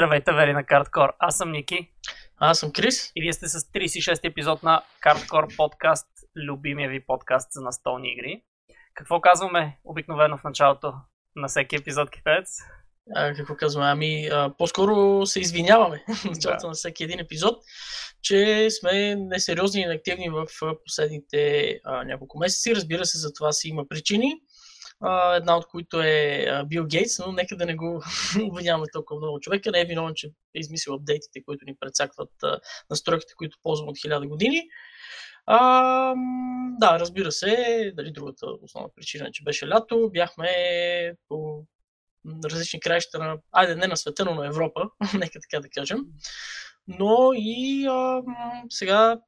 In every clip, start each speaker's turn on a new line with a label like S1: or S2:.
S1: Здравейте, вери на Карткор. Аз съм Ники.
S2: Аз съм Крис.
S1: И вие сте с 36 епизод на Карткор подкаст, любимия ви подкаст за настолни игри. Какво казваме обикновено в началото на всеки епизод, Китаец?
S2: А, какво казваме? Ами, а, по-скоро се извиняваме в началото да. на всеки един епизод, че сме несериозни и неактивни в последните а, няколко месеци. Разбира се, за това си има причини една от които е Бил Гейтс, но нека да не го обвиняваме толкова много човека. Не е виновен, че е измислил апдейтите, които ни прецакват настройките, които ползвам от хиляда години. А, да, разбира се, дали другата основна причина е, че беше лято, бяхме по различни краища на, айде не на света, но на Европа, нека така да кажем. Но и а, сега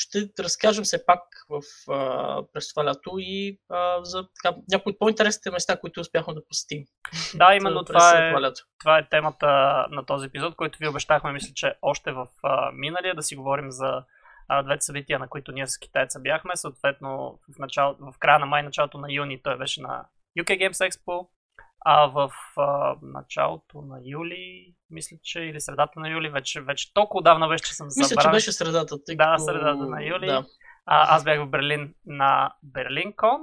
S2: ще разкажем все пак в, а, през това лято и а, за така, някои от по-интересните места, които успяхме да посетим.
S1: Да, именно това, е, това, това е темата на този епизод, който ви обещахме, мисля, че още в а, миналия да си говорим за а, двете събития, на които ние с китайца бяхме. Съответно, в, начало, в края на май, началото на юни той беше на UK Games Expo, а в а, началото на юли, мисля, че или средата на юли, вече, вече толкова отдавна беше, че съм забравил.
S2: Мисля, че беше средата.
S1: Тъй да, средата на юли. Да. А, аз бях в Берлин на Берлинкон.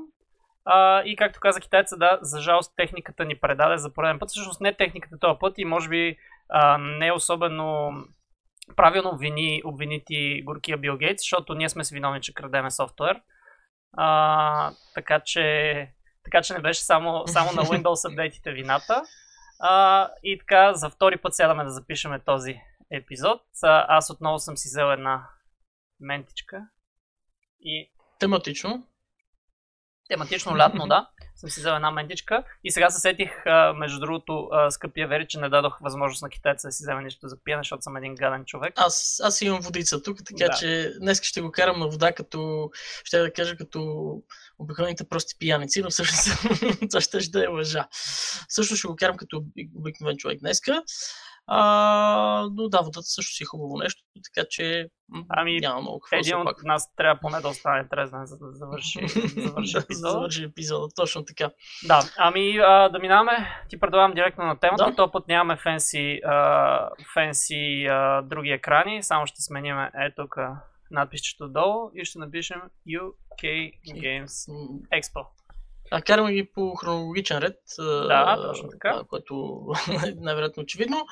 S1: А, и както каза китайца, да, за жалост техниката ни предаде за пореден път. Всъщност не техниката този път и може би а, не особено правилно обвини, обвини ти горкия Бил Гейтс, защото ние сме си виновни, че крадеме софтуер. А, така че така че не беше само, само на Windows апдейтите вината. А, и така, за втори път сядаме да запишеме този епизод. А, аз отново съм си взел една ментичка. И...
S2: Тематично.
S1: Тематично лятно, да. Съм си взел една ментичка. И сега се сетих, между другото, скъпия вери, че не дадох възможност на китайца да си вземе нещо за пиене, защото съм един гаден човек.
S2: Аз, аз имам водица тук, така да. че днес ще го карам на вода, като, ще да кажа, като обикновените прости пияници, но всъщност това ще, ще е лъжа. Също ще го карам като обикновен човек днеска. А, но да, водата също си е хубаво нещо, така че ами, няма много какво
S1: Един от нас трябва поне да остане трезнен, за да завърши, завърши епизода.
S2: да завърши епизода, точно така.
S1: Да, ами а, да минаваме, ти предлагам директно на темата, да. този път нямаме фенси, а, фенси а, други екрани, само ще смениме е тук надписчето долу и ще напишем UK Games Expo.
S2: А, караме ги по хронологичен ред.
S1: Да, точно така.
S2: Което е най-вероятно очевидно.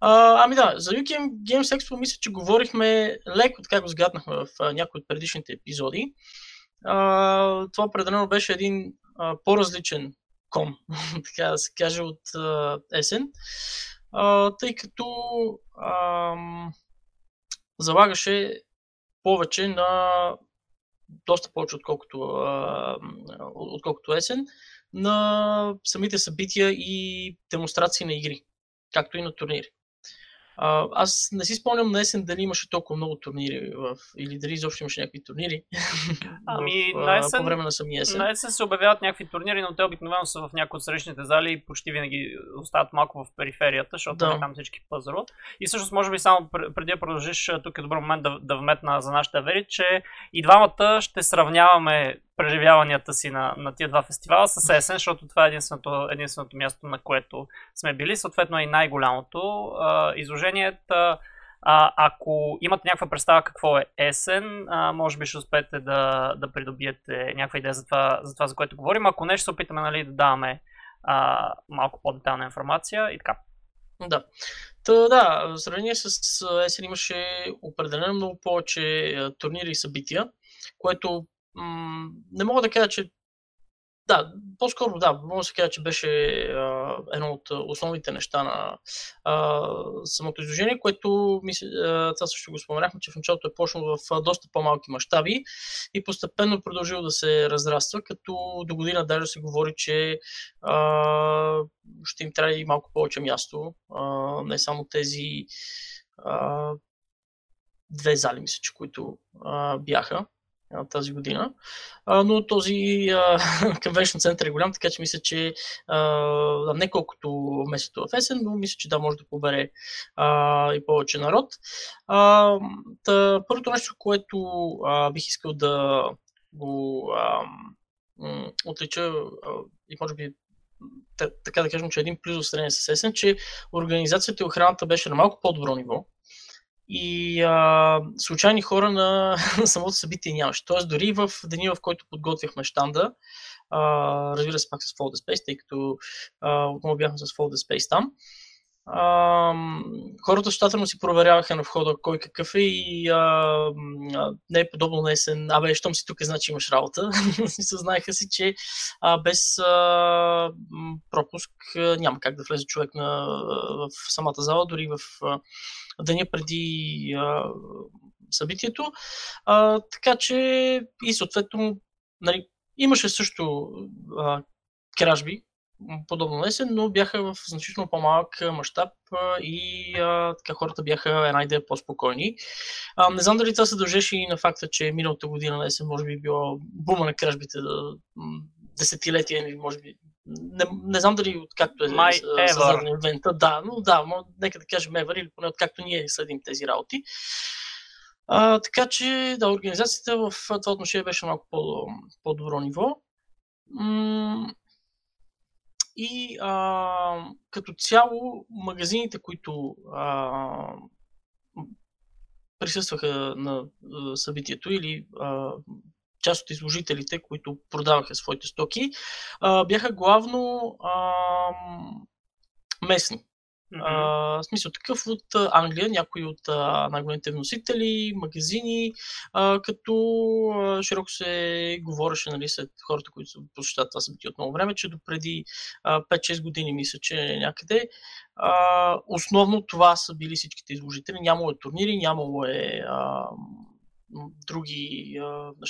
S2: А, ами да, за UK Games Expo мисля, че говорихме леко, така го сгаднахме в някои от предишните епизоди. А, това определено беше един а, по-различен ком, така да се каже, от а, есен. А, тъй като а, залагаше повече на доста повече отколкото, отколкото есен, на самите събития и демонстрации на игри, както и на турнири. А, аз не си спомням на есен дали имаше толкова много турнири в, или дали изобщо имаше някакви турнири
S1: ами, в, на есен,
S2: по време на самия есен.
S1: На есен се обявяват някакви турнири, но те обикновено са в някои от срещните зали и почти винаги остават малко в периферията, защото да. там всички пазаруват. И всъщност, може би само преди да продължиш, тук е добър момент да, да вметна за нашата вери, че и двамата ще сравняваме преживяванията си на, на тия два фестивала с есен, защото това е единственото, единственото място, на което сме били, съответно е и най-голямото. А, изложението, а, ако имате някаква представа какво е есен, а, може би ще успеете да, да придобиете някаква идея за това, за това, за което говорим. Ако не, ще се опитаме нали, да даваме а, малко по-детална информация и така.
S2: Да. Та, да, в сравнение с есен имаше определено много повече турнири и събития, което не мога да кажа, че да, по-скоро да, мога да се кажа, че беше а, едно от основните неща на а, самото изложение, което мисля, това също го споменахме, че в началото е почнало в а, доста по-малки мащаби и постепенно продължило да се разраства, като до година даже се говори, че а, ще им трябва и малко повече място, а, не само тези а, две зали, мисля, че които а, бяха тази година. А, но този конвеншн център е голям, така че мисля, че а, не колкото месето в есен, но мисля, че да може да побере а, и повече народ. А, та, първото нещо, което а, бих искал да го а, отлича а, и може би така да кажем, че един плюс в сравнение с есен, че организацията и охраната беше на малко по-добро ниво и а, случайни хора на, на самото събитие нямаше. Тоест, дори в деня, в който подготвяхме штанда, а, разбира се, пак с Fold Space, тъй като отново бяхме с Fold Space там, а, хората щателно си проверяваха на входа кой какъв е и а, а, не е подобно на есен. Абе, щом си тук, значи имаш работа. Съзнаеха си, че а, без а, пропуск а, няма как да влезе човек на, в самата зала, дори в а, деня преди а, събитието. А, така че и съответно нали, имаше също а, кражби, подобно лесен, но бяха в значително по-малък мащаб и а, така хората бяха една идея по-спокойни. А, не знам дали това се дължеше и на факта, че миналата година лесен може би било бума на кражбите да, десетилетия, може би. Не, не знам дали откакто е създаден ивента. Да, но да, но, нека да кажем ever, или поне откакто ние следим тези работи. А, така че, да, организацията в това отношение беше малко по, по-добро ниво. М- и а, като цяло магазините, които а, присъстваха на а, събитието или а, част от изложителите, които продаваха своите стоки, а, бяха главно а, местни. Mm-hmm. смисъл такъв от Англия, някои от най-големите вносители, магазини, а, като а, широко се говореше нали, след хората, които посещават това събитие от много време, че до преди 5-6 години мисля, че някъде. А, основно това са били всичките изложители. Нямало е турнири, нямало е а, други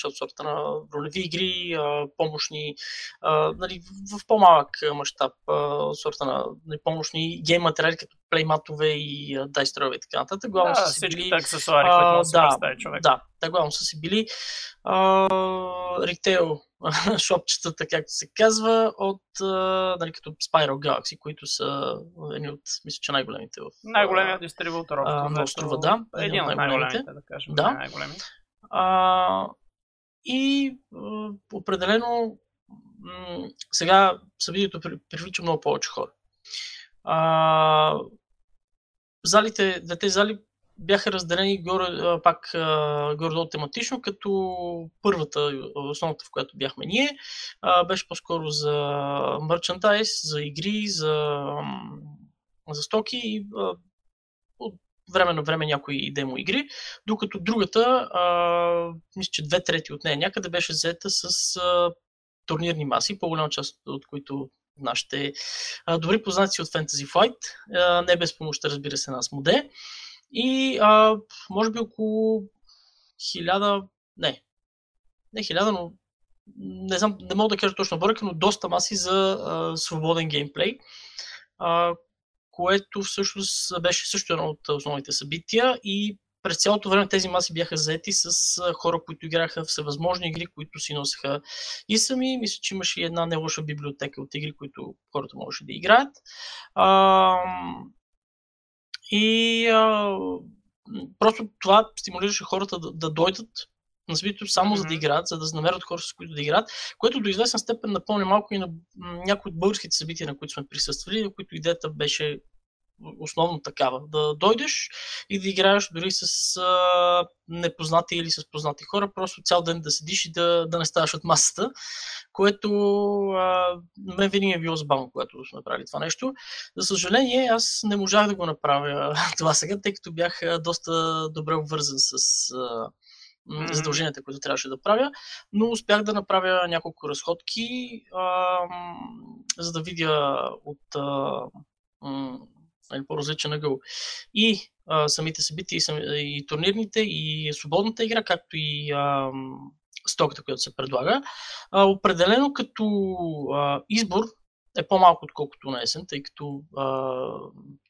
S2: от сорта на ролеви игри, помощни, нали, в, по-малък мащаб, сорта на нали, помощни гейм материали, като плейматове и дайстрове и така нататък.
S1: Главно да, са си били... аксесуари, които да. Да,
S2: да, главно са си били а, ритейл шопчетата, както се казва, от, нали, като Spiral Galaxy, които са едни от, мисля, че най-големите в...
S1: Най-големият дистрибутор
S2: а, на острова, да.
S1: Един от най-големите, да кажем. Да. Най-големи.
S2: А, и определено сега събитието привлича много повече хора. А, залите, двете зали бяха разделени горе, пак горе тематично, като първата, основната, в която бяхме ние, беше по-скоро за мерчантайз, за игри, за, за стоки и от време на време някои демо игри, докато другата, мисля, че две трети от нея някъде беше взета с турнирни маси, по-голяма част от които нашите добри познати от Fantasy Flight, не без помощта, разбира се, на Асмоде. И а, може би около хиляда, не, не хиляда, но не знам, не мога да кажа точно бърка, но доста маси за а, свободен геймплей, а, което всъщност беше също едно от основните събития и през цялото време тези маси бяха заети с хора, които играха всевъзможни игри, които си носеха и сами. Мисля, че имаше и една не лоша библиотека от игри, които хората можеше да играят. А, и а, просто това стимулираше хората да, да дойдат на събитието само mm-hmm. за да играят, за да намерят хора, с които да играят, което до известна степен напомня малко и на някои от българските събития, на които сме присъствали, на които идеята беше основно такава. Да дойдеш и да играеш дори с а, непознати или с познати хора, просто цял ден да седиш и да, да не ставаш от масата, което а, ме винаги е било забавно, когато сме направили това нещо. За съжаление, аз не можах да го направя това сега, тъй като бях доста добре обвързан с а, задълженията, които трябваше да правя, но успях да направя няколко разходки, а, за да видя от а, нали, по-различен ъгъл. И а, самите събития, и, сам, и турнирните, и свободната игра, както и а, стоката, която се предлага. А, определено като а, избор е по-малко, отколкото на есен, тъй като а,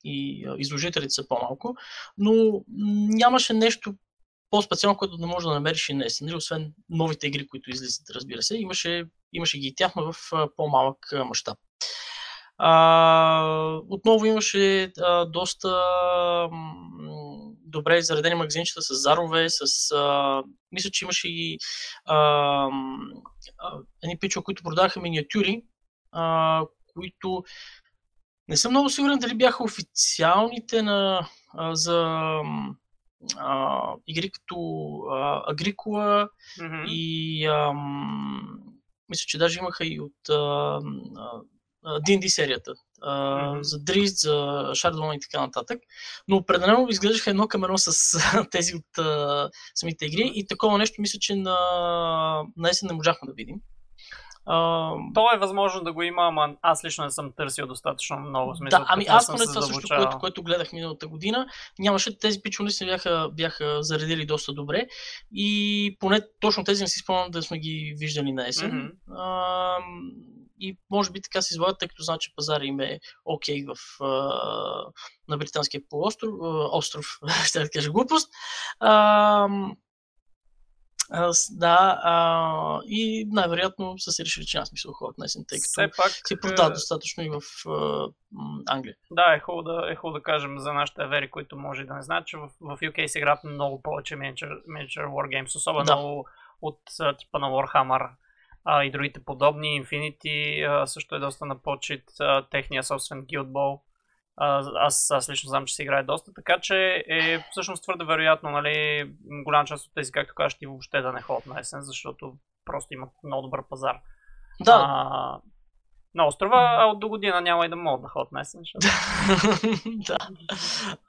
S2: и а, изложителите са по-малко, но нямаше нещо по-специално, което да може да намериш и на есен, нали, освен новите игри, които излизат, разбира се. Имаше, имаше ги и тях, но в а, по-малък мащаб. А, отново имаше а, доста добре изредени магазинчета с зарове, с... А, мисля, че имаше и а, а, едни пичове, които продаваха миниатюри, а, които не съм много сигурен дали бяха официалните на, а, за а, игри като а, Agricola mm-hmm. и а, мисля, че даже имаха и от а, D&D серията. Uh, за Drizzt, за Shadowrun и така нататък. Но определено изглеждаха едно към едно с тези от uh, самите игри и такова нещо мисля, че на, на есен не можахме да видим.
S1: Uh, То е възможно да го има, ама аз лично не съм търсил достатъчно много смисъл.
S2: Да, ами аз поне това също, което, което гледах миналата година, нямаше тези пичове се бяха, бяха заредили доста добре и поне точно тези не си спомням да сме ги виждали на есен. Mm-hmm. Uh, и може би така се извадят, тъй като знам, че пазара им е окей okay в, на британския полуостров, остров, ще да кажа глупост. Uh, да, а, и най-вероятно са се решили, че няма смисъл ходят на есен, тъй като пак, продават е, достатъчно и в а, Англия.
S1: Да, е хубаво да, е хубаво да кажем за нашите авери, които може да не знаят, че в, в UK се играят много повече Miniature, Miniature Wargames, особено да. от типа на Warhammer а, и другите подобни. Infinity а, също е доста на почет, а, техния собствен Guild Ball аз, аз лично знам, че се играе доста, така че е всъщност твърде вероятно, нали, голяма част от тези, както кажеш, ти въобще да не ходят на есен, защото просто имат много добър пазар.
S2: Да. А,
S1: на острова, а от до година няма и да могат да ходят на есен.
S2: да.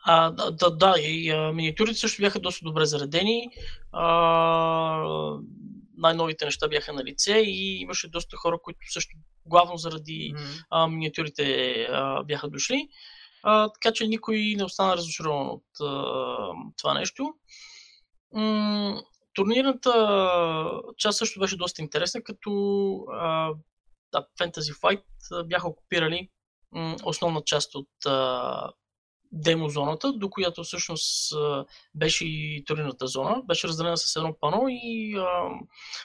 S2: А, да, да, да, и а, миниатюрите също бяха доста добре заредени. А, най-новите неща бяха на лице и имаше доста хора, които също главно заради mm-hmm. а, миниатюрите а, бяха дошли. А, така че никой не остана разочарован от а, това нещо. М- турнирната част също беше доста интересна, като а, да, Fantasy Fight бяха окупирали м- основна част от а, демо зоната, до която всъщност беше и турнирната зона. Беше разделена с едно пано и а,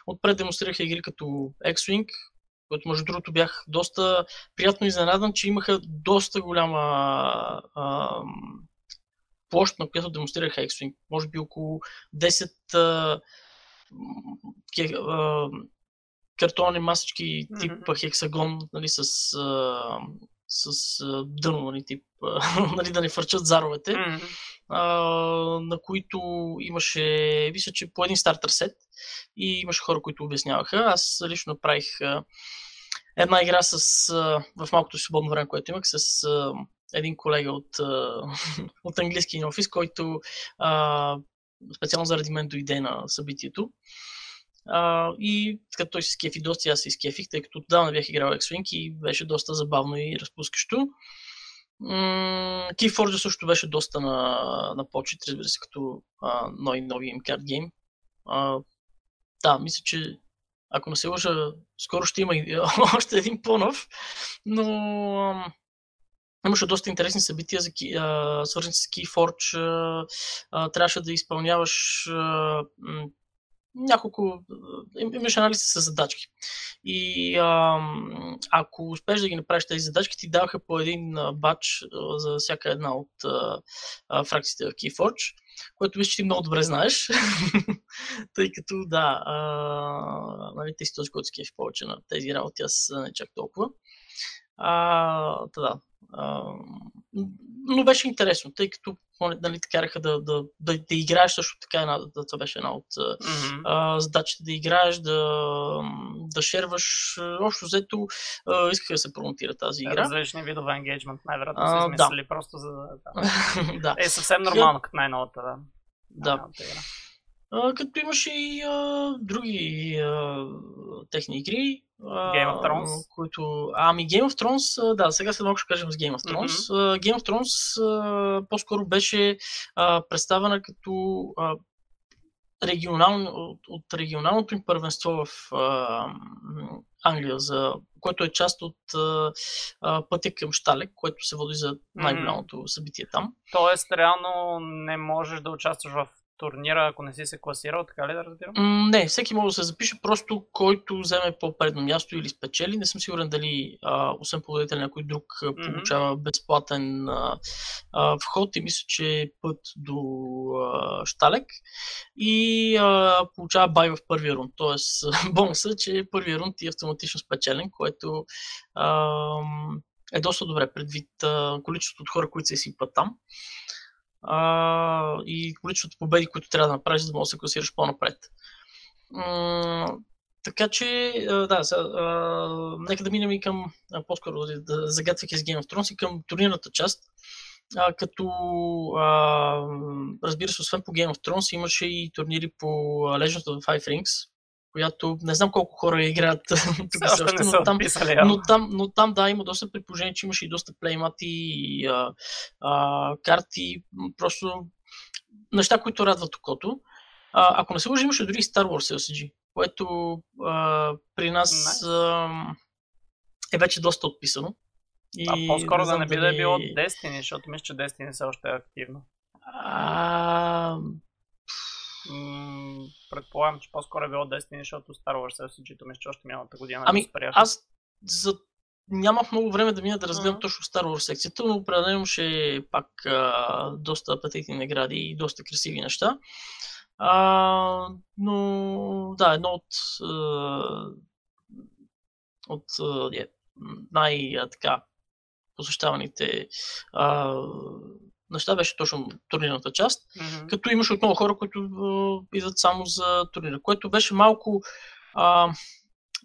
S2: отпред демонстрираха игри като X-Wing, което между другото бях доста приятно изненадан, че имаха доста голяма а, площ, на която демонстрираха X-Wing. Може би около 10 а, ке, а, картонни масички типа mm-hmm. хексагон, нали, с, а, с а, дъно, нали, тип, нали, да не фърчат заровете, mm-hmm. а, на които имаше, мисля, че по един стартер сет и имаше хора, които обясняваха. Аз лично направих а, една игра с, а, в малкото свободно време, което имах, с а, един колега от, а, от английския офис, който а, специално заради мен дойде на събитието. А, и като той се скефи доста, аз се изкефих, тъй като отдавна бях играл X-Wing и беше доста забавно и разпускащо. Keyforge също беше доста на, на почет, разбира се, като а, нови, нови карт гейм. да, мисля, че ако не се лъжа, скоро ще има и още един по-нов, но имаше доста интересни събития, за, а, свързани с Keyforge. А, а, трябваше да изпълняваш а, няколко, имаш анализи с задачки. И а, ако успеш да ги направиш тези задачки, ти даваха по един бач за всяка една от а, фракциите в Keyforge което виж, че ти много добре знаеш, тъй като да, а, нали, ти си този, който скефи повече на тези работи, аз не чак толкова. А, да, а, но беше интересно, тъй като нали, те караха да, да, да, да играеш също така, една, да, това беше една от mm-hmm. а, задачите, да играеш, да, да шерваш. Общо взето искаха да се промотира тази игра.
S1: Различни видове енгейджмент, най-вероятно са измислили да. просто за да... да. Е съвсем нормално, като най-новата, да.
S2: Да. А, като имаше и а, други а, техни игри.
S1: Game of Thrones?
S2: Които... Ами Game of Thrones, да, сега след малко ще кажем с Game of Thrones. Mm-hmm. Game of Thrones по-скоро беше представена като регионално, от, от регионалното им първенство в а, Англия, за, което е част от а, пътя към Шталек, което се води за най-голямото събитие там.
S1: Тоест, реално не можеш да участваш в турнира, ако не си се класирал, така ли да разбирам?
S2: М, не, всеки може да се запише, просто който вземе по-предно място или спечели. Не съм сигурен дали, а, освен победител, някой друг mm-hmm. получава безплатен а, а, вход и мисля, че е път до а, Шталек и а, получава бай в първия рунд. Тоест, бонуса, че първия рунд е автоматично спечелен, което а, е доста добре предвид а, количеството от хора, които се изсипват там а, и количеството победи, които трябва да направиш, за да можеш да се класираш по-напред. М- така че, да, са, а, нека да минем и към, а, по-скоро, да загатвайки с Game of Thrones и към турнирната част. А, като, а, разбира се, освен по Game of Thrones, имаше и турнири по Legend of Five Rings, която не знам колко хора играят
S1: тук все още, но, там, писали,
S2: но, там, но там да, има доста предположение, че имаше и доста плеймати и а, а, карти, просто неща, които радват окото. А, ако не се лъжи, имаше дори и Star Wars LCG, което а, при нас а, е вече доста отписано.
S1: И а по-скоро да не би да е било Destiny, защото мисля, че Destiny все още е активно.
S2: А,
S1: предполагам, че по-скоро е било Destiny, защото Star Wars LCG-то мисля, че още миналата година.
S2: Ами, да аз за... нямах много време да мина да разгледам uh-huh. точно Star Wars секцията, но определено ще е пак а, доста апетитни награди и доста красиви неща. А, но да, едно от, от е, най-така посещаваните а, неща беше точно турнирната част, mm-hmm. като имаше отново хора, които а, идват само за турнира, което беше малко а,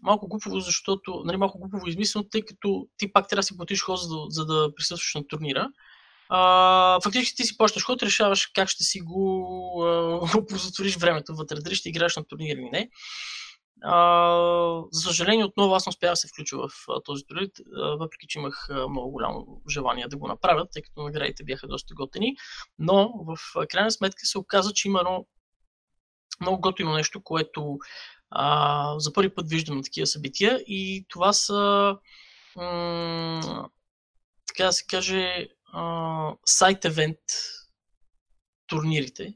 S2: малко глупаво, защото, нали, малко глупаво измислено, тъй като ти пак трябва да си платиш ход, за да, за да присъстваш на турнира. А, фактически ти си плащаш ход, решаваш как ще си го оползотвориш времето вътре, дали ще играеш на турнир или не. А, за съжаление, отново аз не успях да се включа в а, този турнир, въпреки че имах а, много голямо желание да го направя, тъй като наградите бяха доста готини. Но в крайна сметка се оказа, че има едно много готино нещо, което а, за първи път виждам на такива събития и това са м- така да се каже сайт евент турнирите,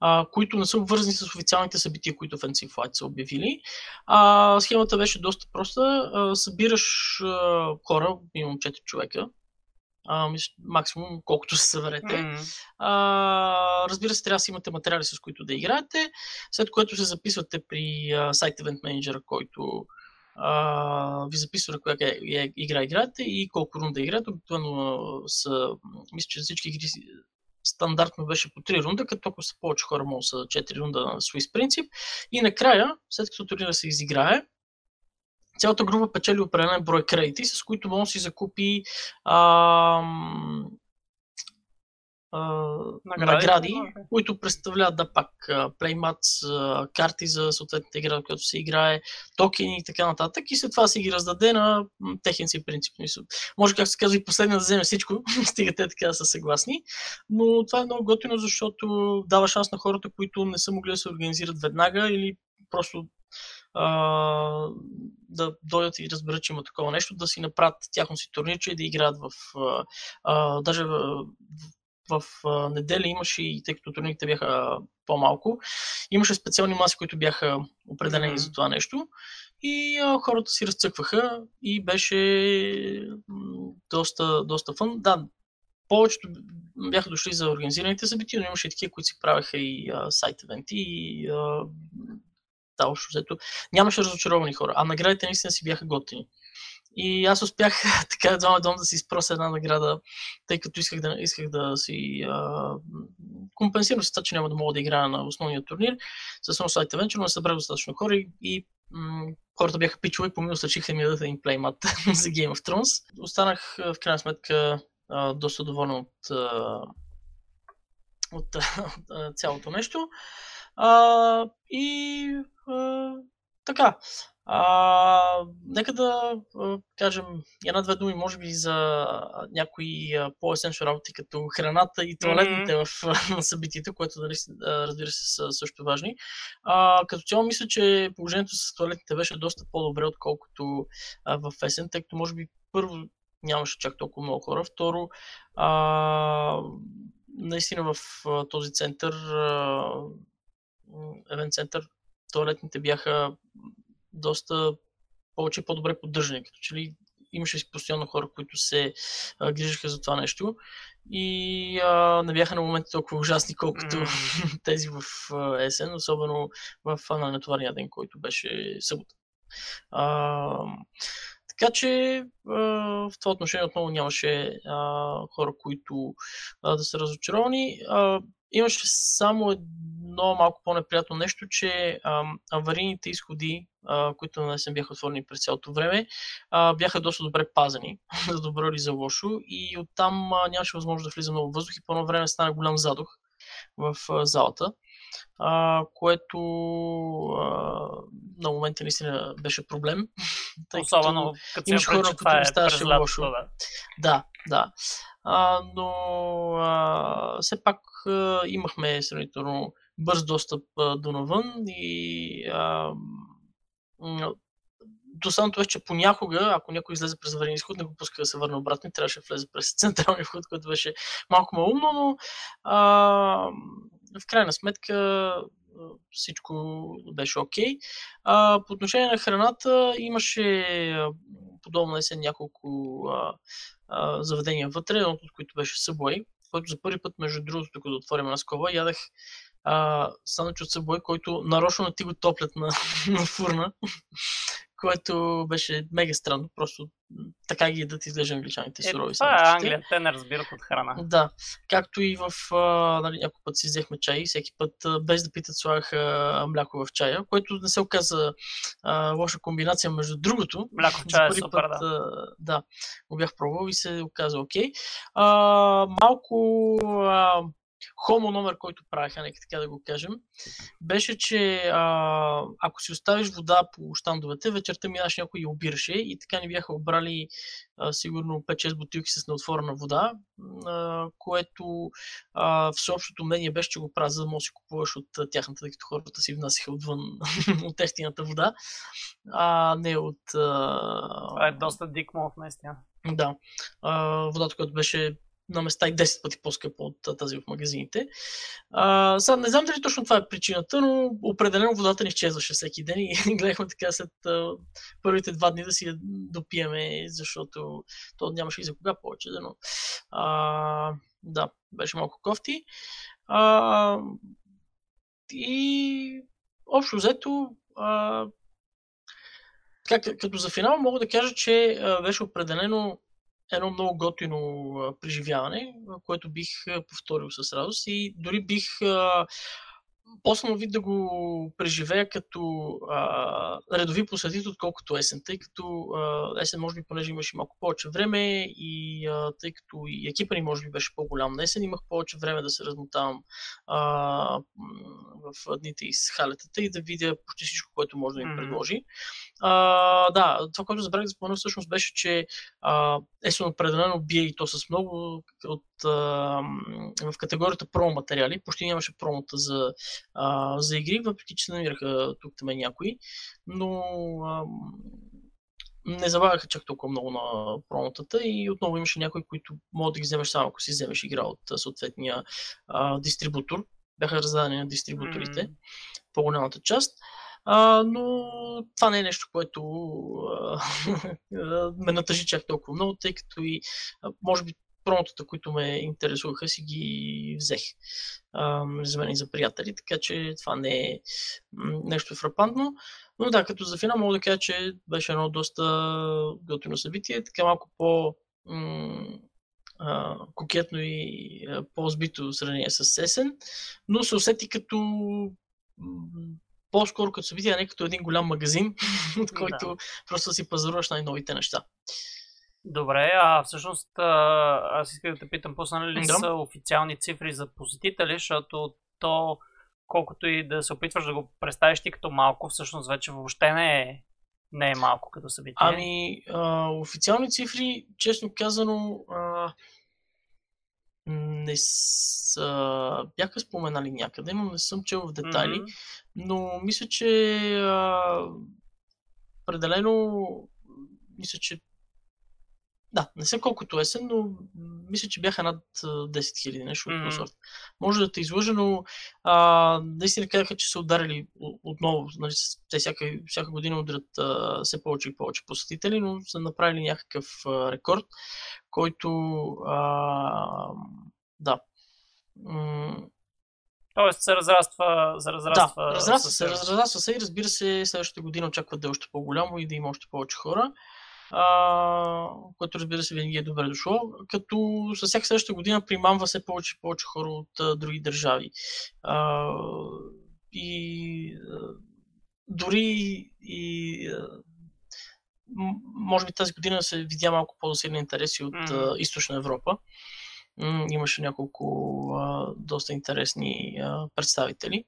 S2: а, които не са обвързани с официалните събития, които Fancy Flight са обявили. А, схемата беше доста проста. А, събираш а, хора, имам 4 човека, а, максимум колкото се съберете. Mm-hmm. А, разбира се, трябва да си имате материали, с които да играете, след което се записвате при а, сайт Event Manager, който а, ви записва на коя игра играете и колко рунда играете. Обикновено са, мисля, че всички игри стандартно беше по 3 рунда, като ако са повече хора, могат са 4 рунда на Swiss принцип. И накрая, след като турнира се изиграе, цялата група печели определен брой кредити, с които може да си закупи ам, награди, награди okay. които представляват да пак плейматс, карти за съответната игра, която се играе, токени и така нататък. И след това си ги раздаде на техен си принцип. Може, как се казва, и последния да вземе всичко, стига те така да са съгласни. Но това е много готино, защото дава шанс на хората, които не са могли да се организират веднага или просто а, да дойдат и разберат, че има такова нещо, да си направят тяхно си турнирче и да играят в, а, а, даже в, в неделя имаше и тъй като турнирите бяха по-малко, имаше специални маси, които бяха определени mm-hmm. за това нещо. И а, хората си разцъкваха и беше доста, доста фън. Да, повечето бяха дошли за организираните събития, но имаше и такива, които си правеха и а, сайт евенти и а, да, общо взето. Нямаше разочаровани хора, а наградите наистина си бяха готини. И аз успях така едва дом да си изпрося една награда, тъй като исках да, исках да си а, компенсирам се, че няма да мога да играя на основния турнир. С сайт Adventure, но събрах достатъчно хора и, и м- хората бяха пичове и помимо съчиха ми да им плеймат за Game of Thrones. Останах в крайна сметка а, доста доволен от, а, от, от цялото нещо. А, и а, така, а, нека да а, кажем една-две думи, може би, за някои по-есеншни работи, като храната и туалетните mm-hmm. в събитието, което, нали, разбира се, са също важни. А, като цяло, мисля, че положението с туалетните беше доста по-добре, отколкото а, в есен, тъй като, може би, първо нямаше чак толкова много хора. Второ, а, наистина в а, този център, евент център, туалетните бяха доста повече по-добре поддържани. Като че ли имаше постоянно хора, които се а, грижаха за това нещо и а, не бяха на момента толкова ужасни, колкото mm. тези в а, есен, особено в а, на нетоварния ден, който беше събота. А, така че в това отношение отново нямаше хора, които да са разочаровани. Имаше само едно малко по-неприятно нещо, че аварийните изходи, които не бяха отворени през цялото време, бяха доста добре пазени, за добро или за лошо, и оттам нямаше възможност да влиза много въздух и по едно време стана голям задух в залата а, което а, на момента наистина беше проблем.
S1: Тъй Особено като имаш хора, които ми е ставаше лошо. Да,
S2: да. да. А, но а, все пак а, имахме сравнително бърз достъп а, до навън и а, до самото е, че понякога, ако някой излезе през аварийния изход, не го пуска да се върне обратно и трябваше да влезе през централния вход, който беше малко малумно, но а, в крайна сметка всичко беше окей. Okay. по отношение на храната имаше подобно есен няколко а, а, заведения вътре, едното от които беше Subway, който за първи път, между другото, като отворим на скоба, ядах сандвич от Subway, който нарочно не ти го топлят на, на фурна което беше мега странно. Просто така ги едат изглежда англичаните
S1: е,
S2: сурови.
S1: Това е Англия, те не разбират от храна.
S2: Да, както и в, а, нали, няколко път си взехме чай, всеки път без да питат слагаха мляко в чая, което не се оказа а, лоша комбинация между другото.
S1: Мляко в чая е супер, път, да.
S2: А, да, го бях пробвал и се оказа окей. А, малко а, хомо номер, който правиха, нека така да го кажем, беше, че а, ако си оставиш вода по щандовете, вечерта минаш някой и обираше и така ни бяха обрали а, сигурно 5-6 бутилки с неотворена вода, а, което а, всеобщото мнение беше, че го правят, за да можеш да си купуваш от тяхната, тъй като хората си внасяха отвън от ефтината вода, а не от... А...
S1: Това е доста дик мов, наистина.
S2: Да. А, водата, която беше на места и 10 пъти по-скъпа от тази в магазините. А, сега, не знам дали точно това е причината, но определено водата ни изчезваше всеки ден и гледахме така след а, първите два дни да си я допиеме, защото то нямаше и за кога повече. Но, а, да, беше малко кофти. А, и общо взето, а, как, като за финал мога да кажа, че а, беше определено едно много готино преживяване, което бих повторил с радост и дори бих по вид да го преживея като а, редови посетител, отколкото есен, тъй като а, есен може би понеже имаше малко повече време и а, тъй като и екипа ни може би беше по-голям на есен, имах повече време да се размотавам а, в дните из халетата и да видя почти всичко, което може да ми предложи. А, да, това, което забравих да спомена всъщност беше, че а, есен определено бие и то с много от, а, в категорията промо материали. Почти нямаше промота за а, за игри, въпреки че намираха тук там някои, но а, не забавяха чак толкова много на промотата и отново имаше някои, които могат да ги вземеш само ако си вземеш игра от съответния а, дистрибутор. Бяха раздадени на дистрибуторите, mm. по-голямата част. А, но това не е нещо, което а, ме натъжи чак толкова много, тъй като и може би промотата, които ме интересуваха, си ги взех а, за мен и за приятели, така че това не е нещо фрапантно. Но да, като за финал мога да кажа, че беше едно доста готино събитие, така малко по кокетно и по-збито сравнение с Сесен, но се усети като по-скоро като събитие, а не като един голям магазин, от който да. просто си пазаруваш най-новите неща.
S1: Добре, а всъщност аз исках да те питам, пуснали ли да. са официални цифри за посетители, защото то, колкото и да се опитваш да го представиш ти като малко, всъщност вече въобще не е, не е малко като събитие.
S2: Ами, а, официални цифри, честно казано, а, не са, бяха споменали някъде, но не съм чел в детайли, mm-hmm. но мисля, че а, определено мисля, че да, не съм колкото есен, но мисля, че бяха над 10 хиляди, нещо
S1: Мгм.
S2: от сорта. Може да те излъжа, но а, наистина казаха, че са ударили отново. Нали, те всяка, всяка година удрят а, все повече и повече посетители, но са направили някакъв а, рекорд, който а, да.
S1: Тоест се разраства, се разраства.
S2: да, разраства се, разраства се и разбира се, следващата година очакват да е още по-голямо и да има още повече хора. А, което разбира се винаги е добре дошло, като със всяка следващата година примамва все повече и повече хора от а, други държави. А, и а, дори и а, може би тази година се видя малко по-засилен интерес и от
S1: Мгм.
S2: а, източна Европа. М, Имаше няколко а, доста интересни а, представители.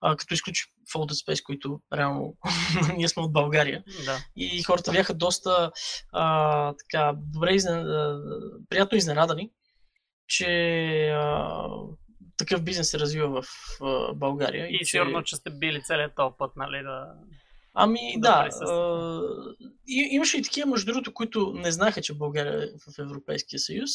S2: А, като изключи Folded Space, които реално ние сме от България.
S1: Да.
S2: И хората бяха доста а, така, добре изнен... приятно изненадани, че а, такъв бизнес се развива в а, България.
S1: И
S2: че...
S1: сигурно, че сте били целият този път, нали, да...
S2: Ами
S1: да
S2: да, а, и, имаше и такива, между другото, които не знаеха, че България е в Европейския съюз,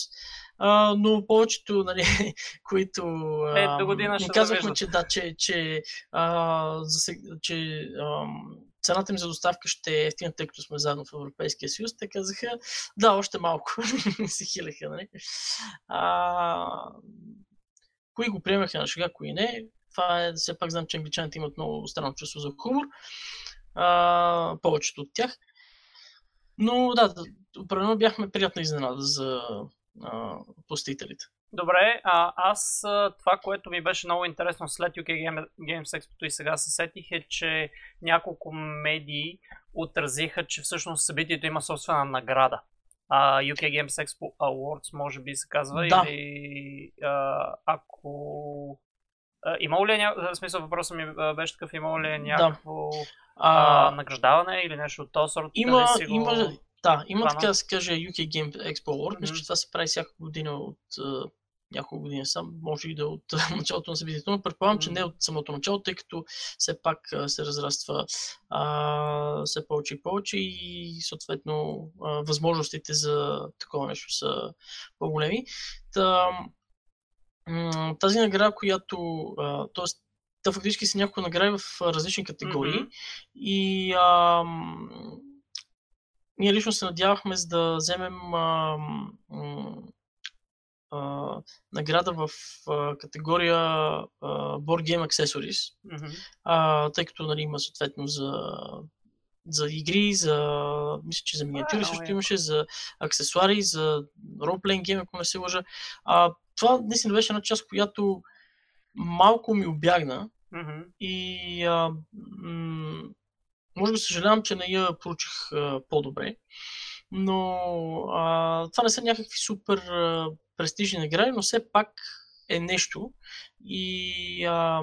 S2: а, но повечето, нали, които а,
S1: Е, година
S2: им казвахме, че да, че, че, а, за, сега- че ам, цената им за доставка ще е ефтина, тъй като сме заедно в Европейския съюз, те казаха, да, още малко, се хилеха, нали. А, кои го приемаха на шега, кои не. Това е, все пак знам, че англичаните имат много странно чувство за хумор. А, повечето от тях. Но да, определено бяхме приятна изненада за а, посетителите.
S1: Добре, а аз това, което ми беше много интересно след UK Game- Games Expo и сега се сетих е, че няколко медии отразиха, че всъщност събитието има собствена награда. А, UK Games Expo Awards, може би се казва,
S2: Да.
S1: или а, ако... А, имало ли е ня... в смисъл въпросът ми беше такъв, имало ли е някакво а,
S2: А,
S1: награждаване или нещо от този сорт?
S2: има,
S1: си го-
S2: има, да, има така да се каже UK Game Expo Award. Мисля,
S1: Мгм.
S2: че това се прави всяка година от няколко години сам, може и да е от началото на събитието, но предполагам, че не от самото начало, тъй като все пак се разраства а, все повече и повече и съответно а, възможностите за такова нещо са по-големи. Та, м, тази награда, която, а, т.е. Та фактически са няколко награди в а, различни категории.
S1: Мгм.
S2: И ам, ние лично се надявахме за да вземем м, а, награда в а, категория а, Board Game Accessories,
S1: Мгм.
S2: а, тъй като нали, има съответно за, за игри, за, мисля, че за миниатюри
S1: много
S2: също имаше, за аксесуари, за ролплейн гейм, ако не се лъжа. А, това наистина беше една част, която малко ми обягна,
S1: Мгм.
S2: и а, м- може би съжалявам, че не я проучих а, по-добре, но а, това не са някакви супер а, престижни награди, но все пак е нещо и а,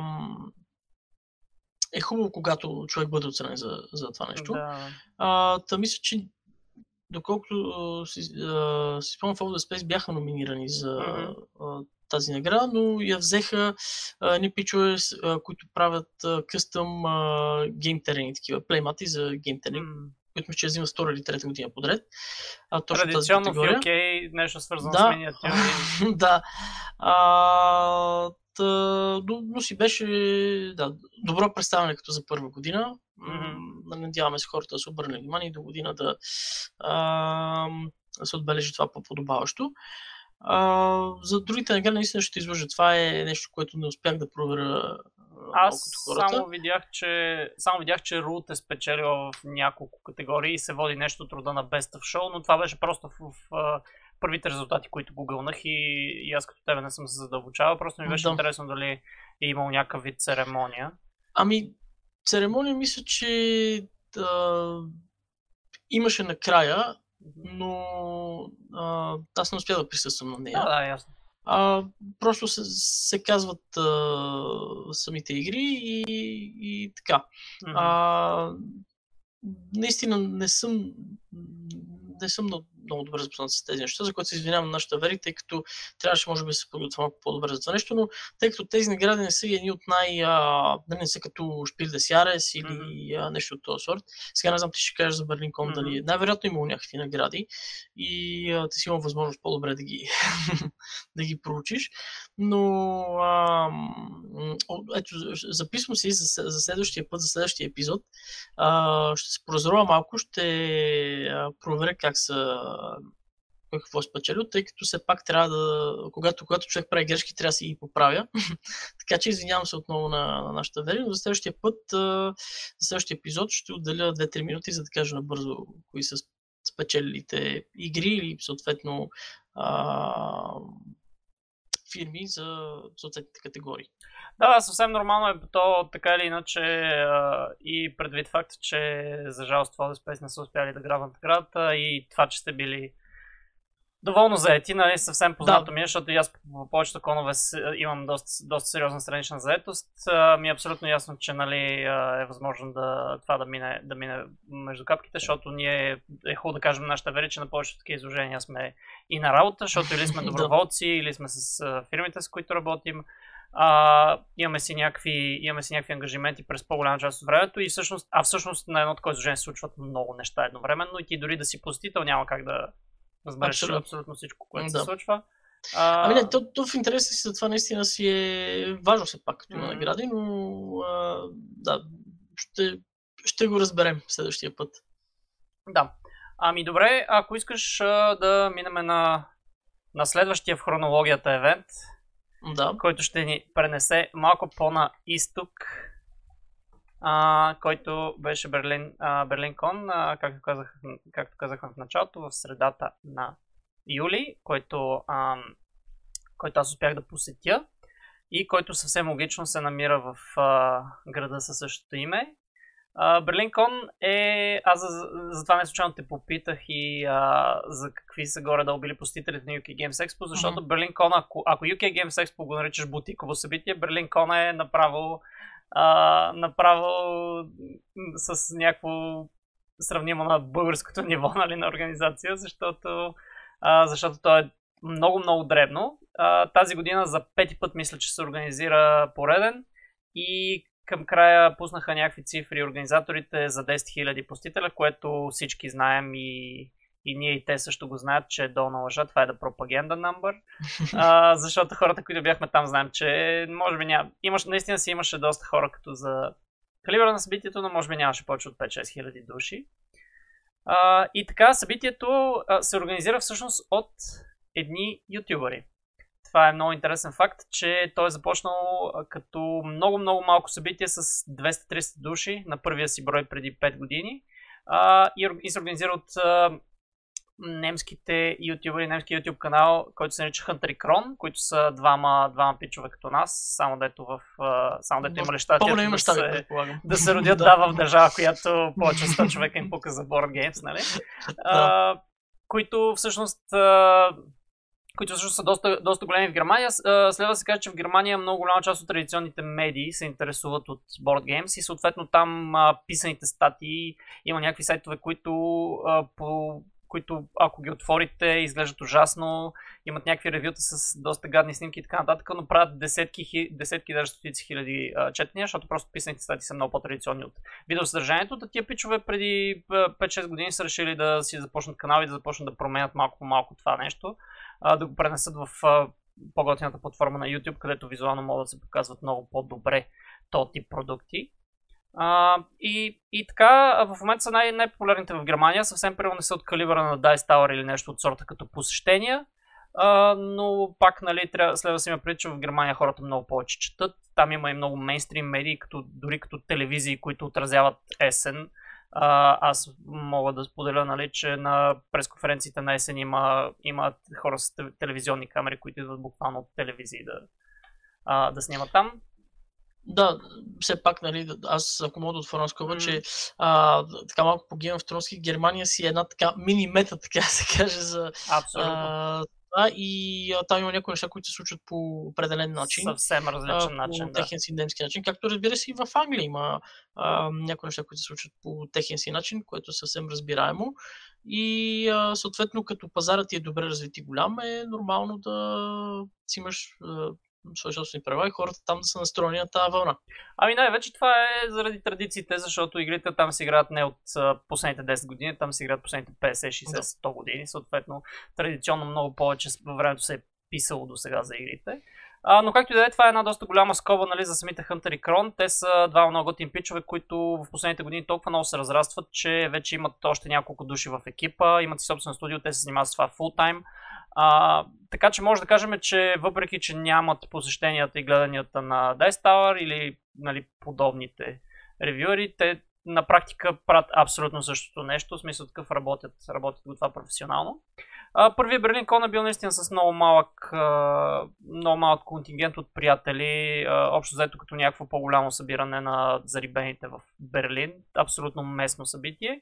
S2: е хубаво, когато човек бъде оценен за, за това нещо.
S1: Да.
S2: А, та мисля, че доколкото си, си спомням, в Old Space бяха номинирани за а, тази награда, но я взеха едни пичове, които правят къстъм гейм терени, такива плеймати за гейм терени,
S1: М.
S2: които че взимат втора или трета година подред. А, точно тази
S1: Традиционно в
S2: категория.
S1: UK нещо свързано
S2: Да.
S1: с миниатюри.
S2: да. А, та, но, си беше да, добро представяне като за първа година. М, Надяваме се хората да се обърнат внимание и до година да, а, да се отбележи това по-подобаващо. А, за другите награди наистина ще излъжа. Това е нещо, което не успях да проверя
S1: Аз само видях, че, само видях, че Рут е спечелила в няколко категории и се води нещо от рода на Best of Show, но това беше просто в, в, в първите резултати, които гугълнах и, и аз като тебе не съм се задълбочавал. Просто ми беше
S2: Да.
S1: интересно дали е имал някакъв вид церемония.
S2: Ами, церемония мисля, че а, имаше накрая, но а, аз не успях да присъствам на нея.
S1: Да, да, ясно.
S2: А, просто се, се казват а, самите игри и, и така.
S1: Мгм.
S2: А, наистина не съм, не съм много, добре запознат с тези неща, за което се извинявам на нашата вери, тъй като трябваше може би да се подготвя малко по-добре за това нещо, но тъй като тези награди не са едни от най... А, не са като Шпил де Сярес или mm-hmm. а, нещо от този сорт. Сега не знам ти ще кажеш за Берлин Ком, mm-hmm. дали най-вероятно имало някакви награди и а, ти си имал възможност по-добре да ги, да ги проучиш. Но а, ето, записвам си за, за следващия път, за следващия епизод. А, ще се поразрова малко, ще проверя как са какво е спечелил, тъй като все пак трябва да, когато, когато човек прави грешки, трябва да си ги поправя. така че извинявам се отново на, на нашата вери, но за следващия път, за следващия епизод ще отделя 2-3 минути, за да кажа набързо кои са спечелилите игри или съответно а, фирми за съответните категории.
S1: Да, съвсем нормално е то така или иначе и предвид факта, че за жалост това Space не са успяли да грабнат градата и това, че сте били доволно заети, нали, съвсем познато да. ми, е, защото и аз по повечето конове имам доста, доста сериозна странична заетост. Ми е абсолютно ясно, че нали, е възможно да, това да мине, да мине между капките, защото ние е хубаво да кажем нашата вери, че на повечето такива изложения сме и на работа, защото или сме доброволци, или сме с фирмите, с които работим. А, имаме, си някакви, имаме си някакви ангажименти през по-голяма част от времето и всъщност, а всъщност на едно такова изложение се случват много неща едновременно и ти дори да си посетител няма как да, разбереш абсолютно, абсолютно всичко, което да. се случва.
S2: А... Ами не, то, то в интереса си за това наистина си е важно все пак като mm-hmm. награди, но а, да, ще, ще го разберем следващия път.
S1: Да. Ами добре, ако искаш а, да минем на, на следващия в хронологията евент,
S2: да.
S1: който ще ни пренесе малко по-на изток, а, който беше Берлин, а, Берлин Кон, а, както, казах, както казахме в началото, в средата на юли, който, а, който аз успях да посетя и който съвсем логично се намира в а, града със същото име. Берлин Кон е... Аз за, за това не случайно те попитах и а, за какви са горе да били посетителите на UK Games Expo, защото mm-hmm. Ако, ако UK Games Expo го наричаш бутиково събитие, Берлин Кон е направо а, направо с някакво сравнимо на българското ниво нали, на организация, защото, а, защото то е много, много дребно. А, тази година за пети път мисля, че се организира пореден и към края пуснаха някакви цифри организаторите за 10 000 посетителя, което всички знаем и и ние и те също го знаят, че е долу на лъжа. Това е да пропаганда number. А, защото хората, които бяхме там, знаем, че може би няма. Имаш, наистина си имаше доста хора като за калибъра на събитието, но може би нямаше повече от 5-6 хиляди души. А, и така, събитието а, се организира всъщност от едни ютубъри. Това е много интересен факт, че той е започнал като много-много малко събитие с 200-300 души на първия си брой преди 5 години а, и, и се организира от а, немските ютубери, немски ютуб канал, който се нарича Hunter Крон, които са двама, двама пичове като нас, само дето в само дето имали щати
S2: да,
S1: се, да се родят да. в държава, която повече от 100 човека им пука за board games, нали? А, които всъщност които всъщност са доста, доста големи в Германия. Следва да се каже, че в Германия много голяма част от традиционните медии се интересуват от board games и съответно там а, писаните статии има някакви сайтове, които а, по които ако ги отворите изглеждат ужасно, имат някакви ревюта с доста гадни снимки и така нататък, но правят десетки, десетки даже стотици хиляди а, четения, защото просто писаните статии са много по-традиционни от видеосъдържанието. Да тия пичове преди 5-6 години са решили да си започнат канали, да започнат да променят малко по малко това нещо, да го пренесат в по-готината платформа на YouTube, където визуално могат да се показват много по-добре този тип продукти. А, и, и така, в момента са най- най-популярните в Германия. Съвсем примерно не са от калибъра на Dice Tower или нещо от сорта като посещения. А, но пак, нали, трябва, следва да си има преди, че в Германия хората много повече четат. Там има и много мейнстрим медии, като, дори като телевизии, които отразяват есен. А, аз мога да споделя, нали, че на пресконференциите на есен има, има хора с телевизионни камери, които идват буквално от телевизии да, а, да снимат там.
S2: Да, все пак, нали, аз ако мога да отворя скоба, mm. че а, така малко по Game of Thrones, Германия си е една така мини мета, така да се каже, за,
S1: а,
S2: Да, и а, там има някои неща, които се случват по определен начин.
S1: Съвсем различен
S2: а,
S1: начин.
S2: По да. техен си немски начин. Както разбира се и в Англия има а, някои неща, които се случват по техен си начин, което е съвсем разбираемо. И а, съответно, като пазарът ти е добре развит и голям, е нормално да си имаш свои собствени права и хората там да са настроени на тази вълна.
S1: Ами най-вече това е заради традициите, защото игрите там се играят не от последните 10 години, там се играят последните 50, 60, 100 години. Съответно, традиционно много повече във времето се е писало до сега за игрите. А, но както и да е, това е една доста голяма скоба нали, за самите Hunter и Крон. Те са два много готин пичове, които в последните години толкова много се разрастват, че вече имат още няколко души в екипа, имат си собствено студио, те се занимават с това фул тайм. А, така че може да кажем, че въпреки, че нямат посещенията и гледанията на Dice Tower или нали, подобните ревюери, те на практика правят абсолютно същото нещо, в смисъл такъв работят, работят го това професионално. Първият Берлин Кон е бил наистина с много малък, много малък контингент от приятели, общо заето като някакво по-голямо събиране на зарибените в Берлин. Абсолютно местно събитие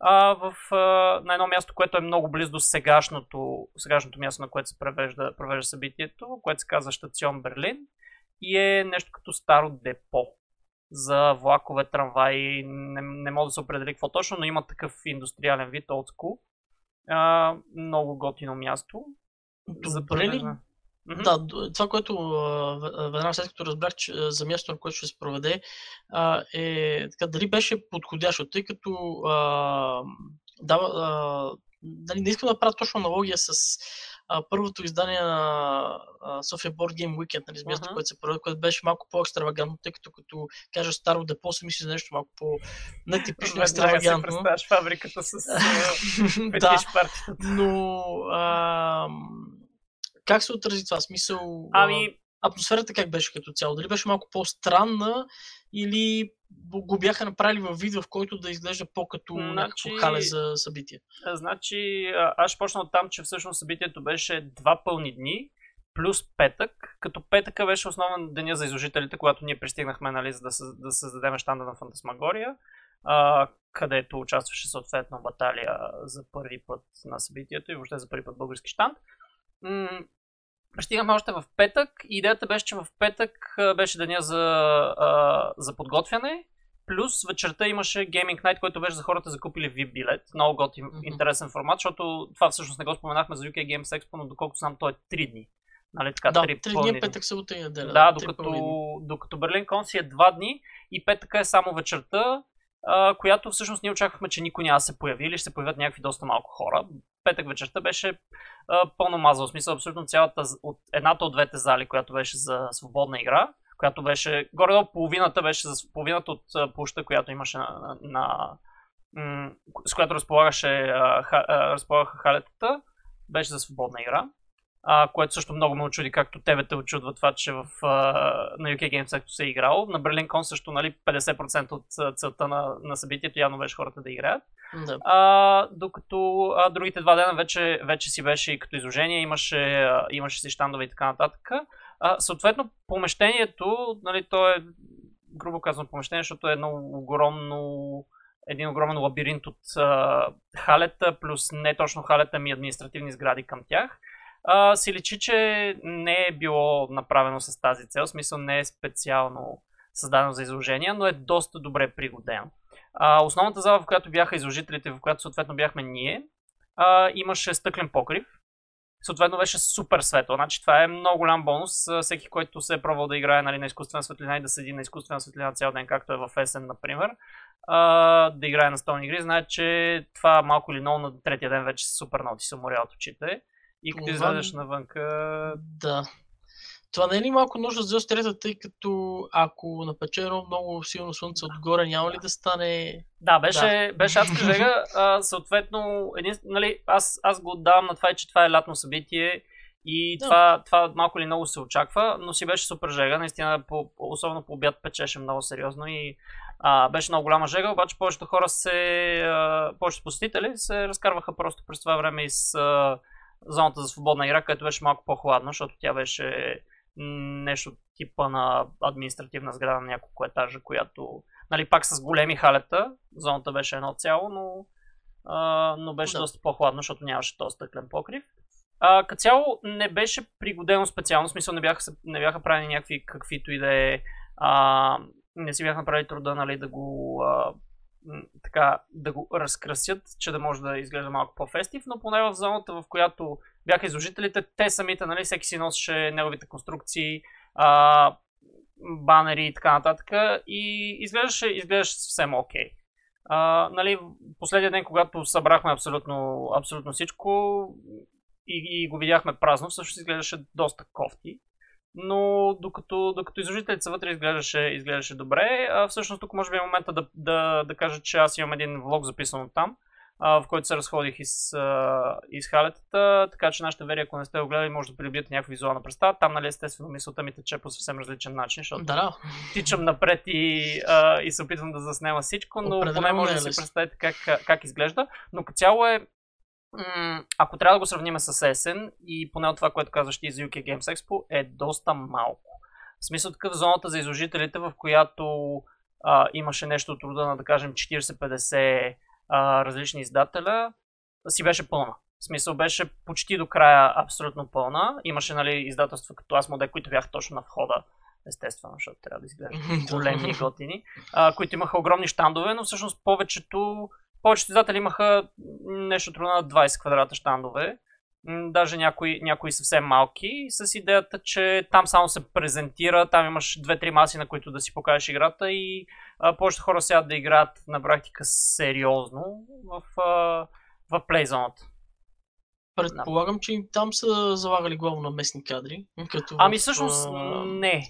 S1: а, в, а, на едно място, което е много близо до сегашното, сегашното място, на което се провежда, провежда събитието, което се казва Штацион Берлин и е нещо като старо депо за влакове, трамваи, не, не мога да се определи какво точно, но има такъв индустриален вид, old school. А, много готино място.
S2: Добре ли? Да, това, което веднага след като разбрах, че за място, на което ще се проведе, е така, дали беше подходящо, тъй като а, дава, а, дали не искам да правя точно аналогия с а, първото издание на София Board Game Weekend, нали, място, uh-huh. което се проведе, което беше малко по-екстравагантно, тъй като като кажа старо депо, се мисли за нещо малко по-нетипично екстравагантно.
S1: Веднага фабриката с да,
S2: но а, как се отрази това? Смисъл.
S1: Ами.
S2: Атмосферата как беше като цяло? Дали беше малко по-странна или го бяха направили във вид, в който да изглежда по-като значи, хале за събитие?
S1: Значи, аз ще почна от там, че всъщност събитието беше два пълни дни, плюс петък, като петъка беше основен деня за изложителите, когато ние пристигнахме, нали, за да, да създадем щанда на Фантасмагория, а, където участваше съответно баталия за първи път на събитието и въобще за първи път български щанд. Стигаме още в петък. Идеята беше, че в петък беше деня за, а, за подготвяне. Плюс вечерта имаше Gaming Night, който беше за хората закупили VIP билет. Много готин, mm-hmm. интересен формат, защото това всъщност не го споменахме за UK Games Expo, но доколкото знам, то е 3 дни. Нали, така,
S2: да, 3, 3 дни, петък, събота и неделя.
S1: Да, докато, докато Берлин Кон си е 2 дни и петъка е само вечерта, която всъщност ние очаквахме, че никой няма се появи или ще се появят някакви доста малко хора. Петък вечерта беше а, пълно мазал. В смисъл абсолютно цялата, от едната от двете зали, която беше за свободна игра, която беше, горе-долу половината беше за половината от площа, която имаше на, на, на с която разполагаше, а, ха, а, разполагаха халетата, беше за свободна игра а, което също много ме очуди, както тебе те очудва това, че в, а, на UK Games Sector се е играл. На BerlinCon също нали, 50% от целта на, на събитието явно беше хората да играят.
S2: Да.
S1: А, докато а, другите два дена вече, вече си беше и като изложение, имаше, а, имаше си щандове и така нататък. А, съответно, помещението, нали, то е, грубо казвам помещение, защото е едно огромно един огромен лабиринт от а, халета, плюс не точно халета, ми административни сгради към тях а, си личи, че не е било направено с тази цел, в смисъл не е специално създадено за изложение, но е доста добре пригодено. А, основната зала, в която бяха изложителите, в която съответно бяхме ние, а, имаше стъклен покрив. Съответно беше супер светло. Значи това е много голям бонус. Всеки, който се е пробвал да играе нали, на изкуствена светлина и да седи на изкуствена светлина цял ден, както е в есен, например, а, да играе на столни игри, знае, че това малко или много на третия ден вече супер много ти се от очите. И като това... излезеш навънка...
S2: Да. Това не е ли малко нужда за острията, тъй като ако напече едно много силно слънце отгоре, няма ли да стане...
S1: Да, беше, да. беше адска жега. А, съответно, един, нали, аз, аз го отдавам на това, че това е лятно събитие и да. това, това малко или много се очаква, но си беше супер жега. Наистина, по, особено по обяд печеше много сериозно и а, беше много голяма жега, обаче повечето хора се, а, повечето посетители се разкарваха просто през това време и с а, зоната за свободна игра, където беше малко по-хладно, защото тя беше нещо типа на административна сграда на няколко етажа, която, нали, пак с големи халета, зоната беше едно цяло, но, а, но беше да. доста по-хладно, защото нямаше този стъклен покрив. А, като цяло не беше пригодено специално, в смисъл не бяха, не бяха правени някакви каквито и да е, а, не си бяха направили труда нали, да го а, така, да го разкрасят, че да може да изглежда малко по-фестив, но поне в зоната, в която бяха изложителите, те самите, нали, всеки си носеше неговите конструкции, а, банери и така нататък и изглеждаше, изглеждаше съвсем окей. Okay. нали, последния ден, когато събрахме абсолютно, абсолютно всичко и, и го видяхме празно, всъщност изглеждаше доста кофти но докато, докато изложителите са вътре изглеждаше, изглеждаше добре. А, всъщност тук може би е момента да, да, да кажа, че аз имам един влог записан от там, а, в който се разходих из, а, из халетата, така че нашите вери, ако не сте го гледали, може да придобиете някаква визуална представа. Там, нали, естествено, мисълта ми тече по съвсем различен начин, защото
S2: да.
S1: тичам напред и, а, и се опитвам да заснема всичко, но Определено поне може да си представите как, как изглежда. Но като цяло е ако трябва да го сравним с есен и поне от това, което казваш ти за UK Games Expo, е доста малко. В смисъл такъв зоната за изложителите, в която а, имаше нещо от рода на, да кажем, 40-50 а, различни издателя, си беше пълна. В смисъл беше почти до края абсолютно пълна. Имаше нали, издателства като аз моде, които бяха точно на входа, естествено, защото трябва да изглеждат големи и готини, а, които имаха огромни щандове, но всъщност повечето повечето издатели имаха нещо трудно на 20 квадрата щандове, даже някои, някои съвсем малки, с идеята, че там само се презентира, там имаш 2-3 маси, на които да си покажеш играта и а, повечето хора сядат да играят на практика сериозно в, а, в плейзоната.
S2: Предполагам, че и там са залагали главно на местни кадри. Като
S1: ами всъщност а... не.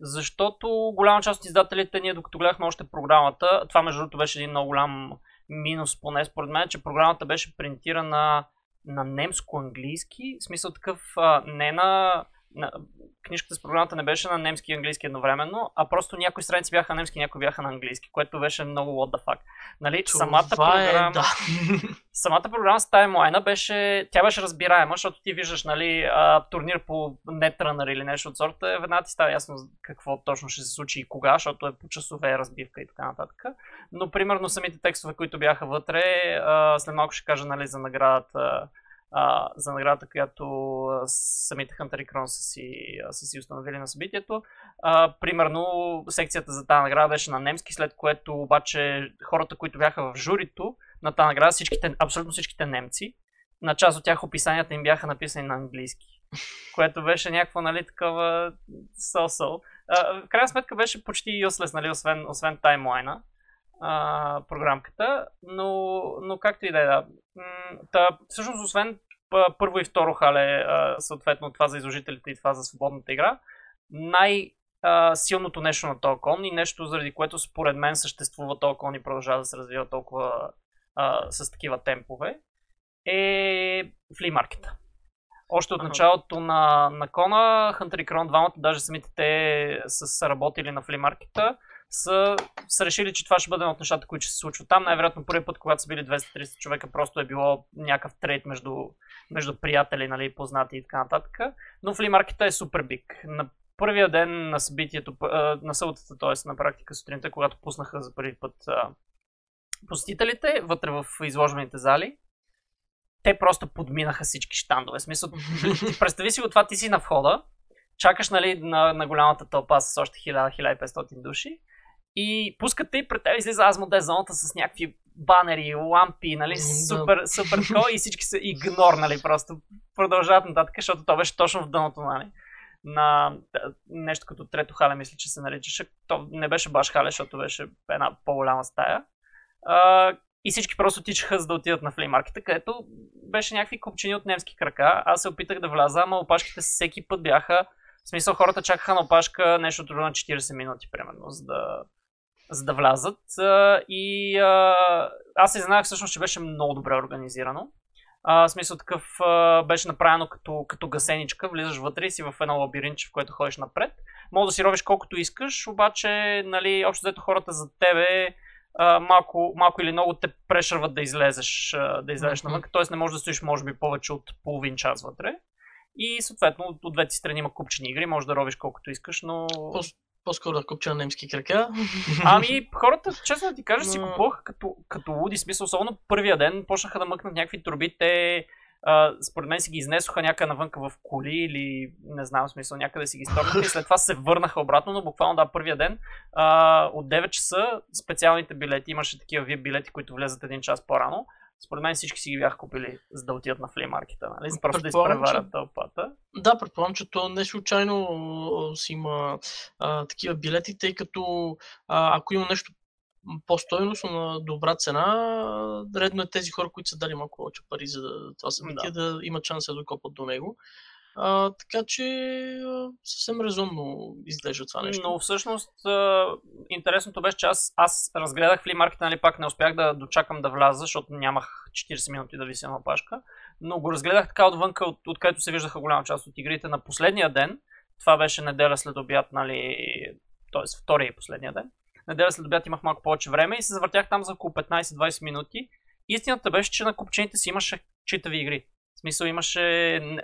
S1: Защото голяма част от издателите, ние докато гледахме още програмата, това между другото беше един много голям минус, поне според мен, че програмата беше принтирана на немско-английски, в смисъл такъв а, не на. Книжката с програмата не беше на немски и английски едновременно, а просто някои страници бяха на немски, някои бяха на английски, което беше много what the fuck. Нали, Това самата програма... Е, да. самата програма с таймлайна беше... Тя беше разбираема, защото ти виждаш, нали, а, турнир по Netrunner или нещо от сорта, веднага ти става ясно какво точно ще се случи и кога, защото е по часове разбивка и така нататък. Но, примерно, самите текстове, които бяха вътре, а, след малко ще кажа, нали, за наградата а, за наградата, която самите Hunter и Крон са си, са си установили на събитието. А, примерно, секцията за тази награда беше на немски, след което обаче хората, които бяха в журито на тази награда, всичките, абсолютно всичките немци, на част от тях описанията им бяха написани на английски. Което беше някакво, нали, такова so-so. в крайна сметка беше почти useless, нали, освен, освен таймлайна а, програмката, но, но както и да е, да. Та, всъщност, освен първо и второ хале, а, съответно това за изложителите и това за свободната игра, най- силното нещо на този кон и нещо, заради което според мен съществува този кон и продължава да се развива толкова а, с такива темпове, е флимаркета. Още от началото на, на кона, Hunter и Крон двамата, даже самите те са работили на флимаркета са, са решили, че това ще бъде от нещата, които ще се случват там. Най-вероятно първи път, когато са били 230 човека, просто е било някакъв трейд между, между приятели, нали, познати и така нататък. Но флимаркета е супер биг. На първия ден на събитието, на съботата, т.е. на практика сутринта, когато пуснаха за първи път посетителите вътре в изложените зали, те просто подминаха всички щандове. В смисъл, представи си го това, ти си на входа, чакаш нали, на, на голямата тълпа с още 1000-1500 души и пускате и пред теб излиза Азмоде зоната с някакви банери, лампи, нали, супер, супер тако и всички са игнор, нали, просто продължават нататък, защото то беше точно в дъното, нали, на нещо като трето хале, мисля, че се наричаше. То не беше баш хале, защото беше една по-голяма стая. А, и всички просто тичаха за да отидат на флеймаркета, където беше някакви купчини от немски крака. Аз се опитах да вляза, ама опашките всеки път бяха... В смисъл хората чакаха на опашка нещо на 40 минути, примерно, за да, за да влязат. И аз се изненадах всъщност, че беше много добре организирано. в смисъл такъв беше направено като, като гасеничка, влизаш вътре и си в едно лабиринче, в което ходиш напред. Може да си ровиш колкото искаш, обаче, нали, общо взето хората за тебе малко, малко или много те прешърват да излезеш, да излезеш mm-hmm. навън, т.е. не можеш да стоиш може би повече от половин час вътре. И съответно от двете страни има купчени игри, можеш да ровиш колкото искаш, но...
S2: По-скоро да купча на немски крака.
S1: Ами, хората, честно да ти кажа, си купуваха като, като луди смисъл, особено първия ден, почнаха да мъкнат някакви турби, те а, според мен си ги изнесоха някъде навънка в коли или не знам смисъл, някъде си ги сторнаха и след това се върнаха обратно, но буквално да, първия ден а, от 9 часа специалните билети, имаше такива VIP билети, които влезат един час по-рано. Според мен всички си ги бяха купили, за да отидат на флеймаркета, нали? Просто да изпреварят че... тълпата.
S2: Да, предполагам, че то не случайно си има а, такива билети, тъй като а, ако има нещо по-стойностно на добра цена, редно е тези хора, които са дали малко повече пари за това събитие, да. да имат шанс да докопат до него. А, така че съвсем резонно изглежда това нещо.
S1: Но всъщност интересното беше, че аз, аз разгледах флимаркета, нали пак не успях да дочакам да вляза, защото нямах 40 минути да вися на пашка. Но го разгледах така отвънка, от, откъдето се виждаха голяма част от игрите на последния ден. Това беше неделя след обяд, нали, т.е. втория и последния ден неделя след обяд имах малко повече време и се завъртях там за около 15-20 минути. Истината беше, че на купчените си имаше читави игри. Смисъл имаше,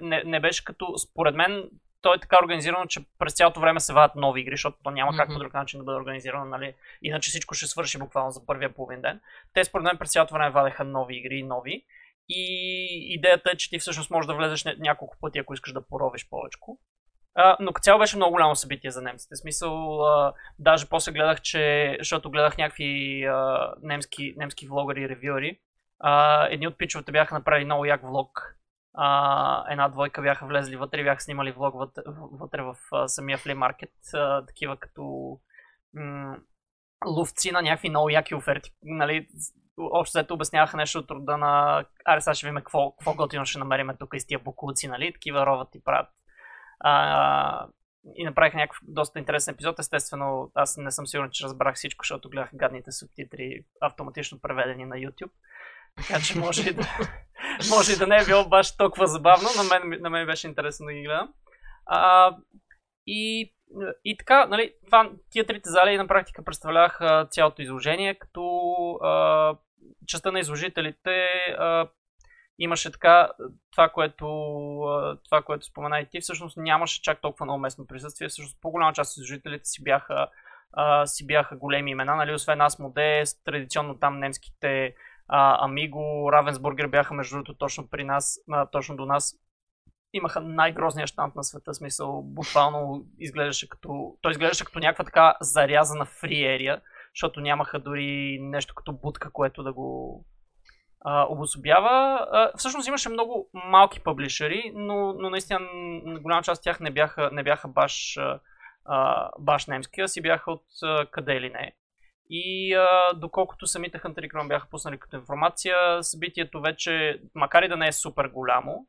S1: не, не беше като, според мен, то е така организирано, че през цялото време се вадят нови игри, защото то няма как по друг начин да бъде организирано, нали? Иначе всичко ще свърши буквално за първия половин ден. Те според мен през цялото време вадеха нови игри и нови. И идеята е, че ти всъщност можеш да влезеш няколко пъти, ако искаш да поровиш повече. Но като цяло беше много голямо събитие за немците. В смисъл, а, даже после гледах, че, защото гледах някакви а, немски, немски влогъри и ревюери, едни от пичовете бяха направили много як влог. А, една двойка бяха влезли вътре и бяха снимали влог вътре, вътре в а, самия флеймаркет, такива като м- ловци на някакви много яки оферти. Нали, общо взето обясняваха нещо от рода на аре сега ще видим какво, какво готино ще намерим тук из тия бокуци, нали? Такива роват и правят а, и направих някакъв доста интересен епизод. Естествено, аз не съм сигурен, че разбрах всичко, защото гледах гадните субтитри автоматично преведени на YouTube. Така че може и да, може и да не е било баш толкова забавно. На мен, на мен беше интересно да ги гледам. А, и, и така, нали, това, тия трите зали на практика представляваха цялото изложение, като а, частта на изложителите а, имаше така това, което, това, което спомена и ти, всъщност нямаше чак толкова много местно присъствие. Всъщност по-голяма част от служителите си бяха, а, си бяха големи имена, нали? освен аз Модест, традиционно там немските а, Амиго, Равенсбургер бяха между другото точно при нас, а, точно до нас. Имаха най-грозния штант на света, смисъл буквално изглеждаше като, той изглеждаше като някаква така зарязана фри ерия, защото нямаха дори нещо като будка, което да го, а, обособява. А, всъщност имаше много малки публишери, но, но наистина голяма част от тях не бяха, не бяха баш, а, баш немски, а си бяха от а, къде ли не. И а, доколкото самите Hunter Chrome бяха пуснали като информация, събитието вече, макар и да не е супер голямо,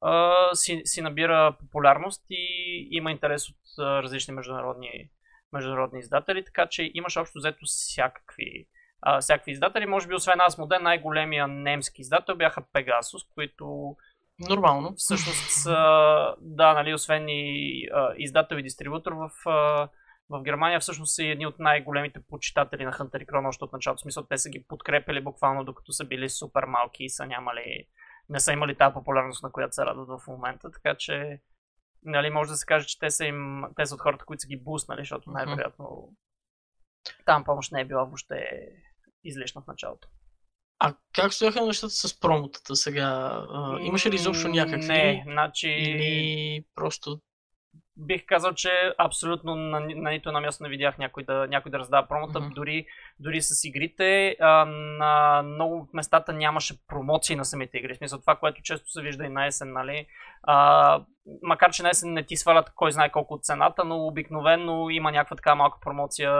S1: а, си, си набира популярност и има интерес от а, различни международни, международни издатели, така че имаш общо взето всякакви а, всякакви издатели. Може би освен аз модел, най-големия немски издател бяха Pegasus, които
S2: Нормално.
S1: Всъщност са, да, нали, освен и а, издател и дистрибутор в, а, в Германия, всъщност са едни от най-големите почитатели на Hunter Chrome още от началото. В смисъл, те са ги подкрепили буквално докато са били супер малки и са нямали, не са имали тази популярност, на която се радват в момента. Така че, нали, може да се каже, че те са, им, те са от хората, които са ги буснали, защото най-вероятно там помощ не е била въобще излишна в началото.
S2: А как стояха нещата с промотата сега? А, имаше ли изобщо някакви?
S1: Не, значи...
S2: Или просто...
S1: Бих казал, че абсолютно на, на нито на място не видях някой да, някой да раздава промота. Mm-hmm. Дори, дори с игрите а, на много от местата нямаше промоции на самите игри. В смисъл това, което често се вижда и на есен, нали? А, макар, че на есен не ти свалят кой знае колко от цената, но обикновено има някаква така малка промоция,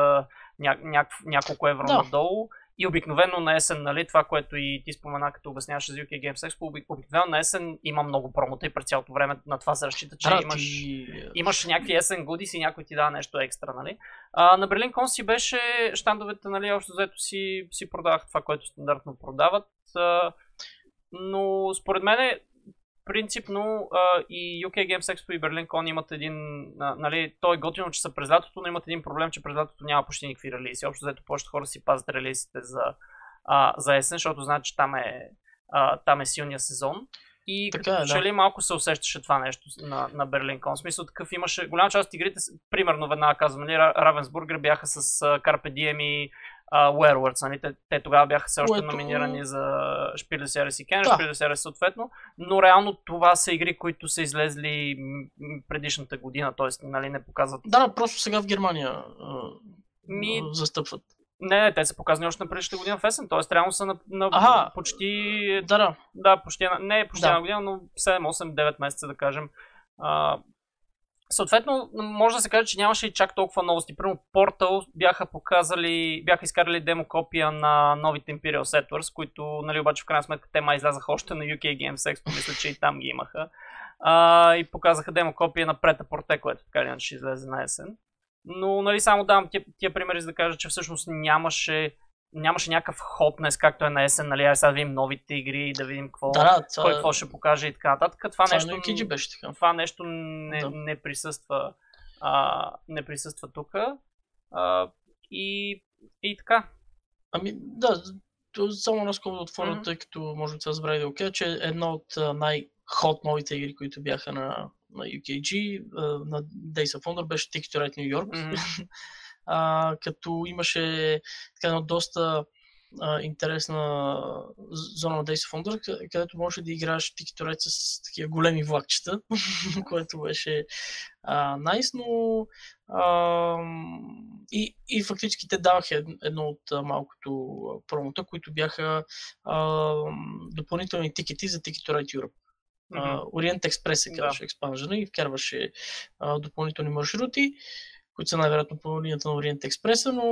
S1: ня, ня, няколко евро да. надолу. И обикновено на есен, нали, това, което и ти спомена, като обясняваше за UK Games Expo, обикновено на есен има много промота и през цялото време на това се разчита, че а, имаш, ти... имаш някакви есен гудис и някой ти дава нещо екстра, нали. А, на Берлин Кон си беше, щандовете, нали, общо взето си, си продавах това, което стандартно продават. А, но според мен принципно а, и UK Games Expo и Berlin Con имат един, а, нали, то е готино, че са през лятото, но имат един проблем, че през лятото няма почти никакви релизи. Общо взето повечето хора си пазят релизите за, а, за есен, защото знаят, че там е, а, там е силния сезон. И така, като е, да. ли малко се усещаше това нещо на, на Берлин Кон. В смисъл такъв имаше, голяма част от игрите, примерно веднага казвам, нали, Равенсбургер бяха с Carpe Diem и Werewords, нали? Те, те тогава бяха все още Което... номинирани за des Jahres и Ken, да. Des Jahres съответно, но реално това са игри, които са излезли предишната година, т.е. Нали, не показват...
S2: Да, просто сега в Германия Ми... застъпват.
S1: Не, не, те са показани още на предишната година в есен, т.е. реално са на, на ага, почти... Да, да. Да, почти, не почти да. една година, но 7, 8, 9 месеца да кажем. А, Съответно, може да се каже, че нямаше и чак толкова новости. Примерно Portal бяха показали, бяха изкарали демо копия на новите Imperial Settlers, които, нали, обаче в крайна сметка те май излязаха още на UK Games Expo, мисля, че и там ги имаха. А, и показаха демо копия на Прета Порте, което така иначе излезе на есен. Но, нали, само давам тия, тия примери, за да кажа, че всъщност нямаше нямаше някакъв ходнес, както е на есен, нали, ай сега да видим новите игри, да видим какво,
S2: да,
S1: това... кой какво ще покаже и така нататък. Това,
S2: това
S1: нещо,
S2: не беше така.
S1: това нещо не, да. не присъства, а, не присъства тук. А, и, и така.
S2: Ами, да, само наскоро да отворя, mm-hmm. тъй като може би това забрави да окей, че едно от най-хот новите игри, които бяха на, на UKG, на Days of Wonder беше Ticket to Ride New York. Mm-hmm. а, като имаше така едно доста а, интересна зона на Days of Wonder, където можеш да играеш тикеторет с такива големи влакчета, което беше найс, nice, но а, и, и фактически те даваха едно от малкото промота, които бяха а, допълнителни тикети за Ticket Europe. Orient Express се казваше да. експанжена и вкарваше а, допълнителни маршрути които са най-вероятно по линията на Ориент Експреса, но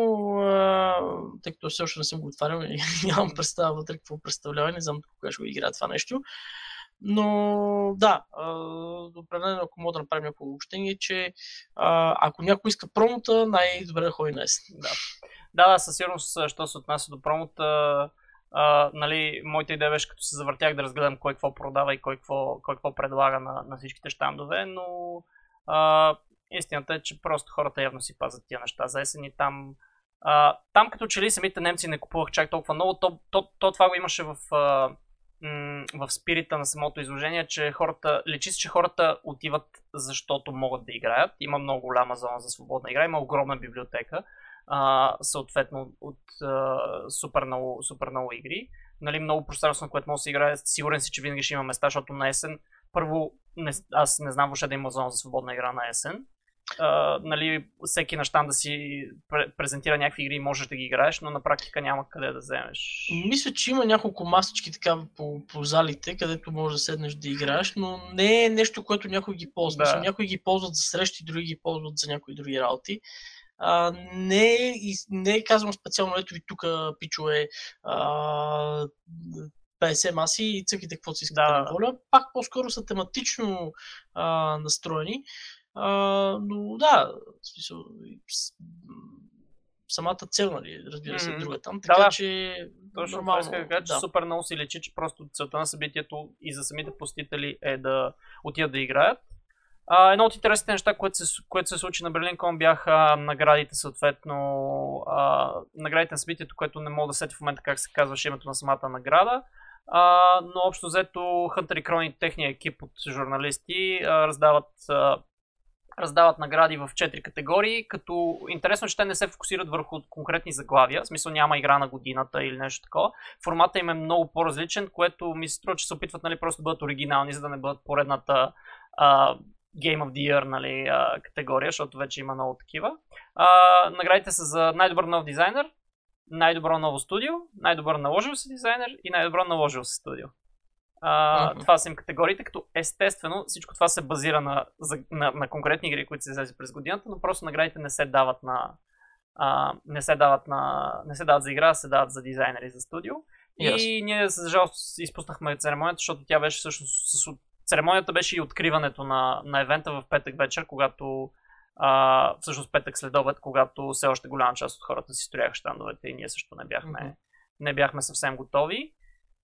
S2: а, тъй като все още не съм го отварял и нямам представа вътре какво представлява, не знам кога ще го играя това нещо. Но да, определено ако мога да направим някакво обобщение, че а, ако някой иска промота, най-добре да ходи днес.
S1: Да. да, да, със сигурност, що се отнася до промота, а, нали, моята идея беше като се завъртях да разгледам кой какво продава и кой какво, кой какво предлага на, на всичките щандове, но а, Истината е, че просто хората явно си пазят тия неща за есен и там, а, там като че ли самите немци не купувах чак толкова много, то, то, то това го имаше в, а, м- в спирита на самото изложение, че хората, лечи се, че хората отиват защото могат да играят. Има много голяма зона за свободна игра, има огромна библиотека, а, съответно от а, супер, много, супер много игри. Нали, много пространство, на което може да се играе. Сигурен си, че винаги ще има места, защото на есен първо, не, аз не знам въобще да има зона за свободна игра на есен а, нали, всеки на щан да си презентира някакви игри и можеш да ги играеш, но на практика няма къде да вземеш.
S2: Мисля, че има няколко масички така по, по залите, където можеш да седнеш да играеш, но не е нещо, което някой ги ползва. Да. Някои ги ползват за срещи, други ги ползват за някои други работи. А, не, не е казвам специално, ето ви тук, пичове, а, 50 маси и цъките каквото си искате да. воля. Пак по-скоро са тематично а, настроени. А, но да, в смисъл, самата цел, нали, разбира се, mm-hmm. друга там, така да, че
S1: точно нормално. Това да кажа, че да. супер много си лечи, че просто целта на събитието и за самите посетители е да отидат да играят. А, едно от интересните неща, което се, което се случи на Берлинкон бяха наградите, съответно, а, наградите на събитието, което не мога да сети в момента как се казваше името на самата награда. А, но общо взето Хънтер и Крони, техния екип от журналисти, а, раздават а, раздават награди в 4 категории, като интересно, че те не се фокусират върху конкретни заглавия, в смисъл няма игра на годината или нещо такова. Формата им е много по-различен, което ми се струва, че се опитват нали, просто да бъдат оригинални, за да не бъдат поредната а, Game of the Year нали, а, категория, защото вече има много такива. А, наградите са за най-добър нов дизайнер, най-добро ново студио, най-добър наложил се дизайнер и най-добро наложил се студио. А, uh-huh. Това са им категориите, като естествено всичко това се базира на, на, на конкретни игри, които се излезе през годината, но просто наградите не се дават на. А, не се дават на. Не се дават за игра, се дават за дизайнери за студио. Yes. И ние, за жалост, изпуснахме церемонията, защото тя беше всъщност. С, церемонията беше и откриването на, на евента в петък вечер, когато. А, всъщност петък след обед, когато все още голяма част от хората си строяха щандовете и ние също не бяхме, mm-hmm. не бяхме съвсем готови.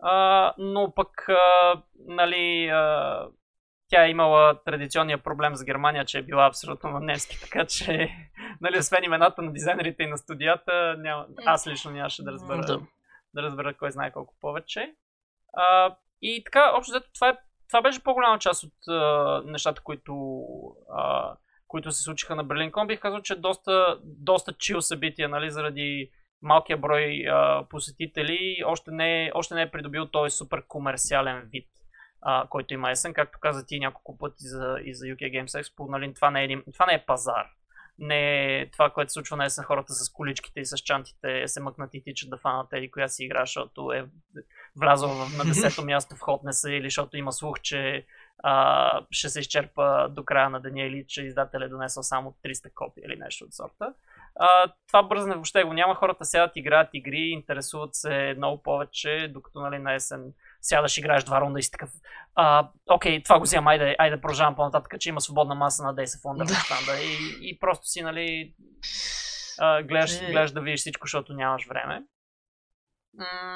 S1: А, но пък, а, нали, а, тя е имала традиционния проблем с Германия, че е била абсолютно на немски, така че, нали, освен имената на дизайнерите и на студията, няма, аз лично нямаше да разбера, да. да разбера кой знае колко повече. А, и така, общо взето, това, е, това беше по-голяма част от а, нещата, които, а, които се случиха на Берлин Ком. Бих казал, че доста, доста чил събития, нали, заради малкия брой а, посетители още не, още не е придобил този супер комерциален вид, а, който има есен. Както каза ти няколко пъти за, и за UK Games Expo, нали, това, не е, това не е пазар. Не е това, което се случва на есен хората с количките и с чантите се мъкнат и тичат да фанат еди коя си игра, защото е влязъл на 10-то място в Хотнеса или защото има слух, че а, ще се изчерпа до края на деня или че издател е донесъл само 300 копия или нещо от сорта. А, това бързане въобще го няма. Хората сядат, играят игри, интересуват се много повече, докато нали, на есен сядаш, играеш два рунда и си такъв. А, окей, това го вземам, айде, айде продължавам по-нататък, че има свободна маса на Days of Wonder да. и, и просто си, нали, а, гледаш, гледаш да видиш всичко, защото нямаш време.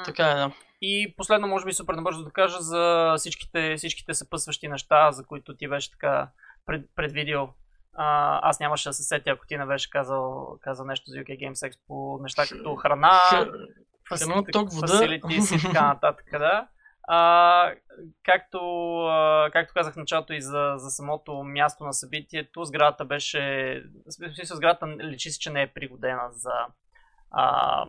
S2: така е, да.
S1: И последно, може би супер набързо да кажа за всичките, всичките съпъсващи неща, за които ти беше така пред, предвидил. А, аз нямаше да се сетя, ако ти не беше казал, казал нещо за UK Games Expo, неща като храна, фасилити и така нататък. Да. А, както, а, както казах в началото и за, за самото място на събитието, сградата беше. В смисъл, сградата личи се, че не е пригодена за, а,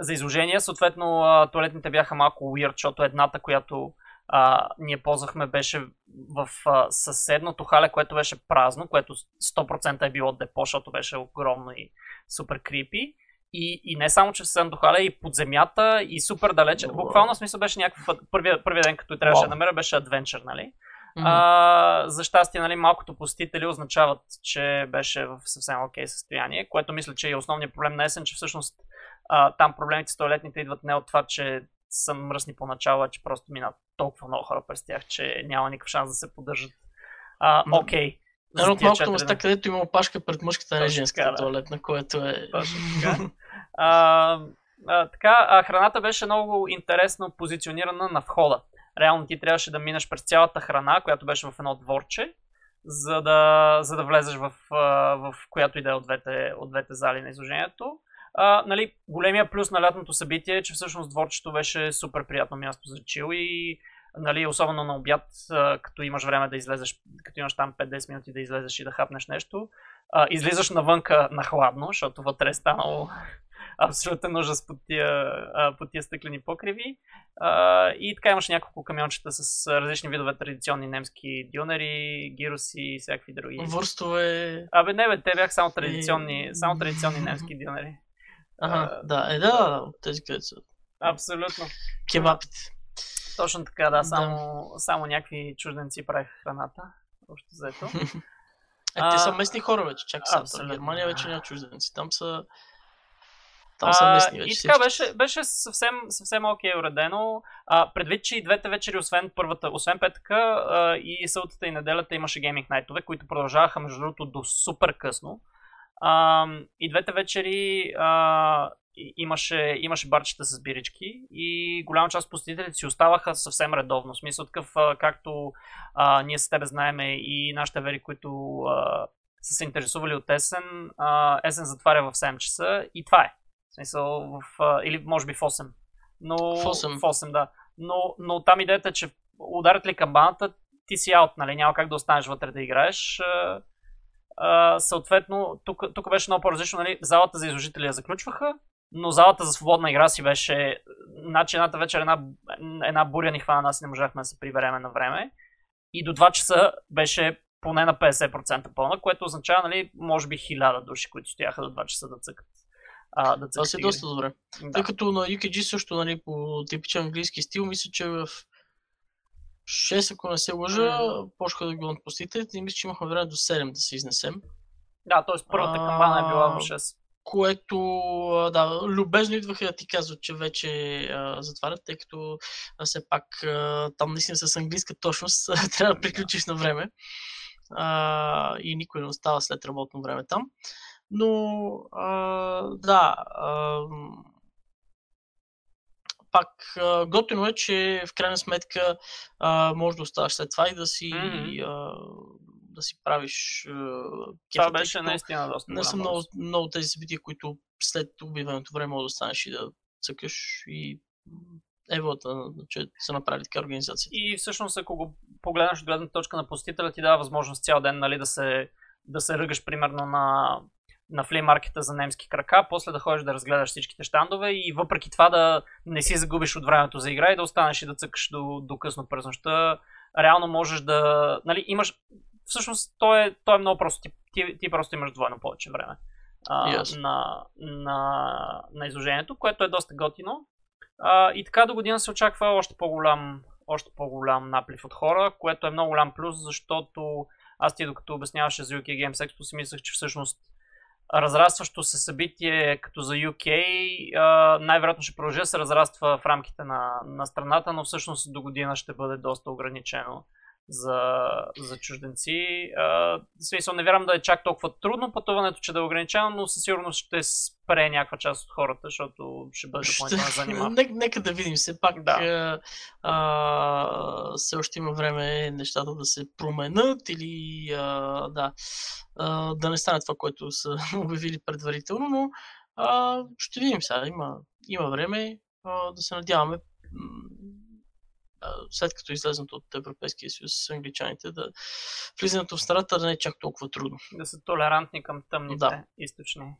S1: за изложение. Съответно, туалетните бяха малко weird, защото едната, която а, ние ползвахме, беше в а, съседното хале, което беше празно, което 100% е било депо, защото беше огромно и супер крипи. И, и не само, че в съседното хале, и под земята, и супер далече. Буквално смисъл беше някакъв. Първия, първия ден, като трябваше да намеря, беше адвенчър, нали? Mm-hmm. А, за щастие, нали, малкото посетители означават, че беше в съвсем окей okay състояние, което мисля, че е основният проблем на есен, че всъщност а, там проблемите с туалетните идват не от това, че са мръсни поначало, а че просто минат толкова много хора през тях, че няма никакъв шанс да се поддържат. Окей. Okay.
S2: Едно от малкото места, където има опашка пред мъжката, не женската да. туалетна, което е...
S1: Точно така. а, а, така, а храната беше много интересно позиционирана на входа. Реално ти трябваше да минеш през цялата храна, която беше в едно дворче, за да, за да влезеш в, в която и да е от двете, от двете зали на изложението. А, нали, големия плюс на лятното събитие е, че всъщност дворчето беше супер приятно място за чил и нали, особено на обяд, а, като имаш време да излезеш, като имаш там 5-10 минути да излезеш и да хапнеш нещо, а, излизаш навънка на хладно, защото вътре е станало абсолютно ужас под тия, под тия стъклени покриви. А, и така имаше няколко камиончета с различни видове традиционни немски дюнери, гироси и всякакви други.
S2: Върстове.
S1: Абе не бе, те бяха само традиционни, и... само традиционни немски дюнери.
S2: Ага, да, е да, тези където са.
S1: Абсолютно.
S2: Кебапите.
S1: Точно така, да, само, да. само някакви чужденци правиха храната. Общо заето.
S2: Е, те са местни хора вече, чак сега. В Германия вече няма чужденци. Там са там са местни вече.
S1: И така беше, беше съвсем, съвсем окей уредено. А, предвид, че и двете вечери, освен първата, освен петъка а, и съботата и неделята имаше гейминг найтове, които продължаваха между другото до супер късно. А, и двете вечери а, имаше, имаше барчета с бирички и голяма част от посетителите си оставаха съвсем редовно. В смисъл такъв, както а, ние с тебе знаеме и нашите вери, които а, са се интересували от есен, а, есен затваря в 7 часа и това е. В смисъл, в, а, или може би в 8. Но, в 8. В 8, да. Но, но там идеята е, че ударят ли камбаната, ти си аут, нали? Няма как да останеш вътре да играеш. А, а, съответно, тук, тук беше много по-различно. Нали? Залата за изложители я заключваха, но залата за свободна игра си беше. Значи едната вечер една, една буря ни хвана, нас не можахме да се прибереме на време. И до 2 часа беше поне на 50% пълна, което означава, нали, може би 1000 души, които стояха до 2 часа да цъкат. А, да
S2: Това си е доста добре. Да. Тъй като на UKG също, нали, по типичен английски стил, мисля, че в 6, ако не се лъжа, почнаха да го посетителите и мисля, че имахме време до 7 да се изнесем.
S1: Да, т.е. първата камбана е била в 6.
S2: Което, да, любезно идваха да ти казват, че вече а, затварят, тъй като а, все пак а, там наистина с английска точност трябва да приключиш на време. А, и никой не остава след работно време там. Но, а, да, а, пак готино е, че в крайна сметка а, може да оставаш след това и да си, mm-hmm. а, да си правиш а,
S1: Това беше наистина доста
S2: Не са много, много тези събития, които след убиването време може да останеш и да цъкаш и еволата, че са направили така организация.
S1: И всъщност, ако го погледнеш от гледната точка на посетителя, ти дава възможност цял ден нали, да се, да се ръгаш примерно на на флеймаркета за немски крака, после да ходиш да разгледаш всичките щандове и въпреки това да не си загубиш от времето за игра и да останеш и да цъкаш до, до късно през нощта. Реално можеш да... Нали, имаш... Всъщност, то е, то е много просто. Ти, ти, ти просто имаш двойно повече време а, yes. на, на, на изложението, което е доста готино. А, и така до година се очаква още по-голям, още по-голям наплив от хора, което е много голям плюс, защото аз ти докато обясняваше за UK Games Expo си мислех, че всъщност разрастващо се събитие като за UK най-вероятно ще продължи да се разраства в рамките на, на страната, но всъщност до година ще бъде доста ограничено за, за чужденци. А, смисъл, не вярвам да е чак толкова трудно пътуването, че да е ограничено, но със сигурност ще спре някаква част от хората, защото ще бъде допълнително занимаващо.
S2: Нека, нека да видим, все пак да. а, все още има време нещата да се променят или а, да, а, да не стане това, което са обявили предварително, но а, ще видим сега. Има, има време а, да се надяваме след като излезнат от Европейския съюз с англичаните, да влизането в страната да не е чак толкова трудно.
S1: Да са толерантни към тъмните да. източни.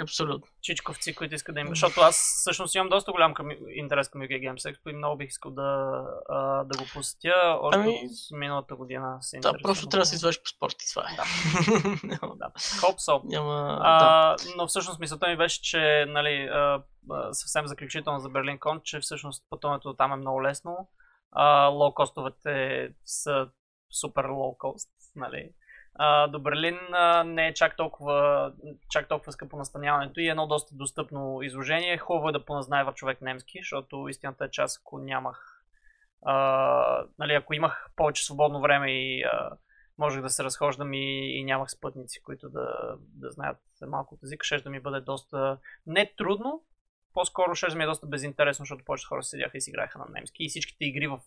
S2: Абсолютно.
S1: Чичковци, които искат да им. Защото аз всъщност имам доста голям към, интерес към UK Games Expo и много бих искал да, а, да го посетя още ами... от миналата година.
S2: Се да, просто трябва да се извадиш по спорт и това е.
S1: Да. да. Хоп, соп.
S2: Няма...
S1: А, да. Но всъщност мисълта ми беше, че нали, а, съвсем заключително за Берлин Кон, че всъщност пътуването там е много лесно лоукостовете са супер лоукост, нали. А, до Берлин а, не е чак толкова, чак толкова скъпо настаняването и едно доста достъпно изложение. Хубаво е да поназнайва човек немски, защото истината е, аз ако нямах, а, нали, ако имах повече свободно време и а, можех да се разхождам и, и нямах спътници, които да, да знаят малко от езика, ще да ми бъде доста не трудно, по-скоро ще ми е доста безинтересно, защото повечето хора седяха и си играеха на немски. И всичките игри в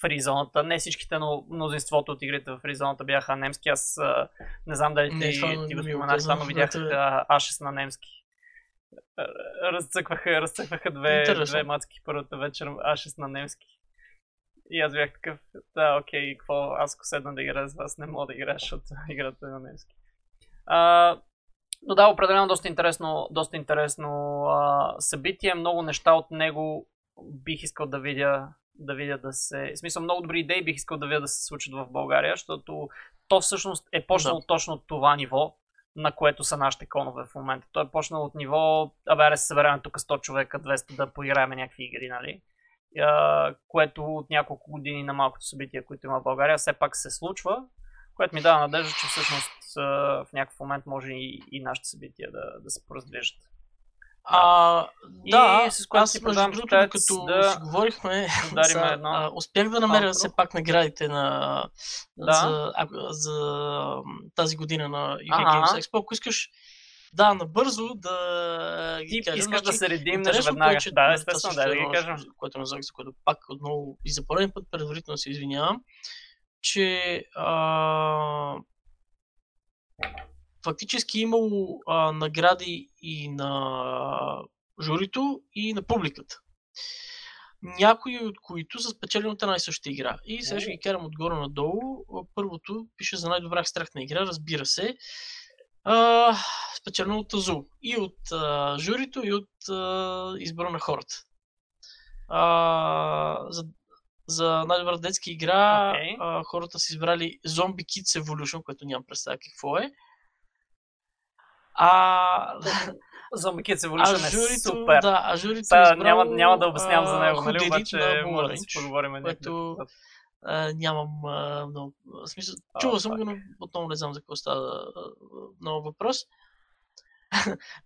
S1: фризоната, не всичките, но мнозинството от игрите в фризоната бяха немски. Аз а, не знам дали не, ти, ти го споменаш, само видях А6 на немски. Разцъкваха, разцъкваха две, две мацки първата вечер, А6 на немски. И аз бях такъв, да, окей, какво, аз ако седна да играя с вас, не мога да играя, защото играта е на немски. А, но да, определено доста интересно, доста интересно а, събитие. Много неща от него бих искал да видя да видя да се... В смисъл, много добри идеи бих искал да видя да се случат в България, защото то всъщност е почнало да. точно от това ниво, на което са нашите конове в момента. Той е почнал от ниво, абе, да се съберем тук 100 човека, 200 да поиграем някакви игри, нали? Uh, което от няколко години на малкото събития, които има в България, все пак се случва което ми дава надежда, че всъщност в някакъв момент може и, и нашите събития да, да се пораздвижат.
S2: А, да, и с което аз, си между другото, като да си говорихме, за, едно. А, успях да намеря Алтро. все пак наградите на, да. за, а, за тази година на UK Games Expo. Ако искаш, да, набързо да
S1: ги Ти кажем. искаш да значи, се редимнеш веднага. Е, че, да, естествено, да, да ги кажем.
S2: Което назовах, за което пак отново и за пореден път предварително се извинявам че а, фактически имало а, награди и на журито, и на публиката. Някои от които са спечелени от една и съща игра. И сега ще ги карам отгоре надолу. Първото пише за най-добра страхна игра, разбира се. А, спечелено от Азул. И от а, журито, и от избора на хората. А, за за най-добра детска игра okay. а, хората са избрали Zombie Kids Evolution, което нямам представа какво е. А...
S1: Zombie Kids Evolution
S2: а журито,
S1: е супер.
S2: Да, а журито Та, е избрал,
S1: няма, няма да обяснявам за него, нали? Обаче може да си поговорим
S2: което, а, нямам а, много... В смисъл, чувал съм го, но отново не знам за какво става много въпрос.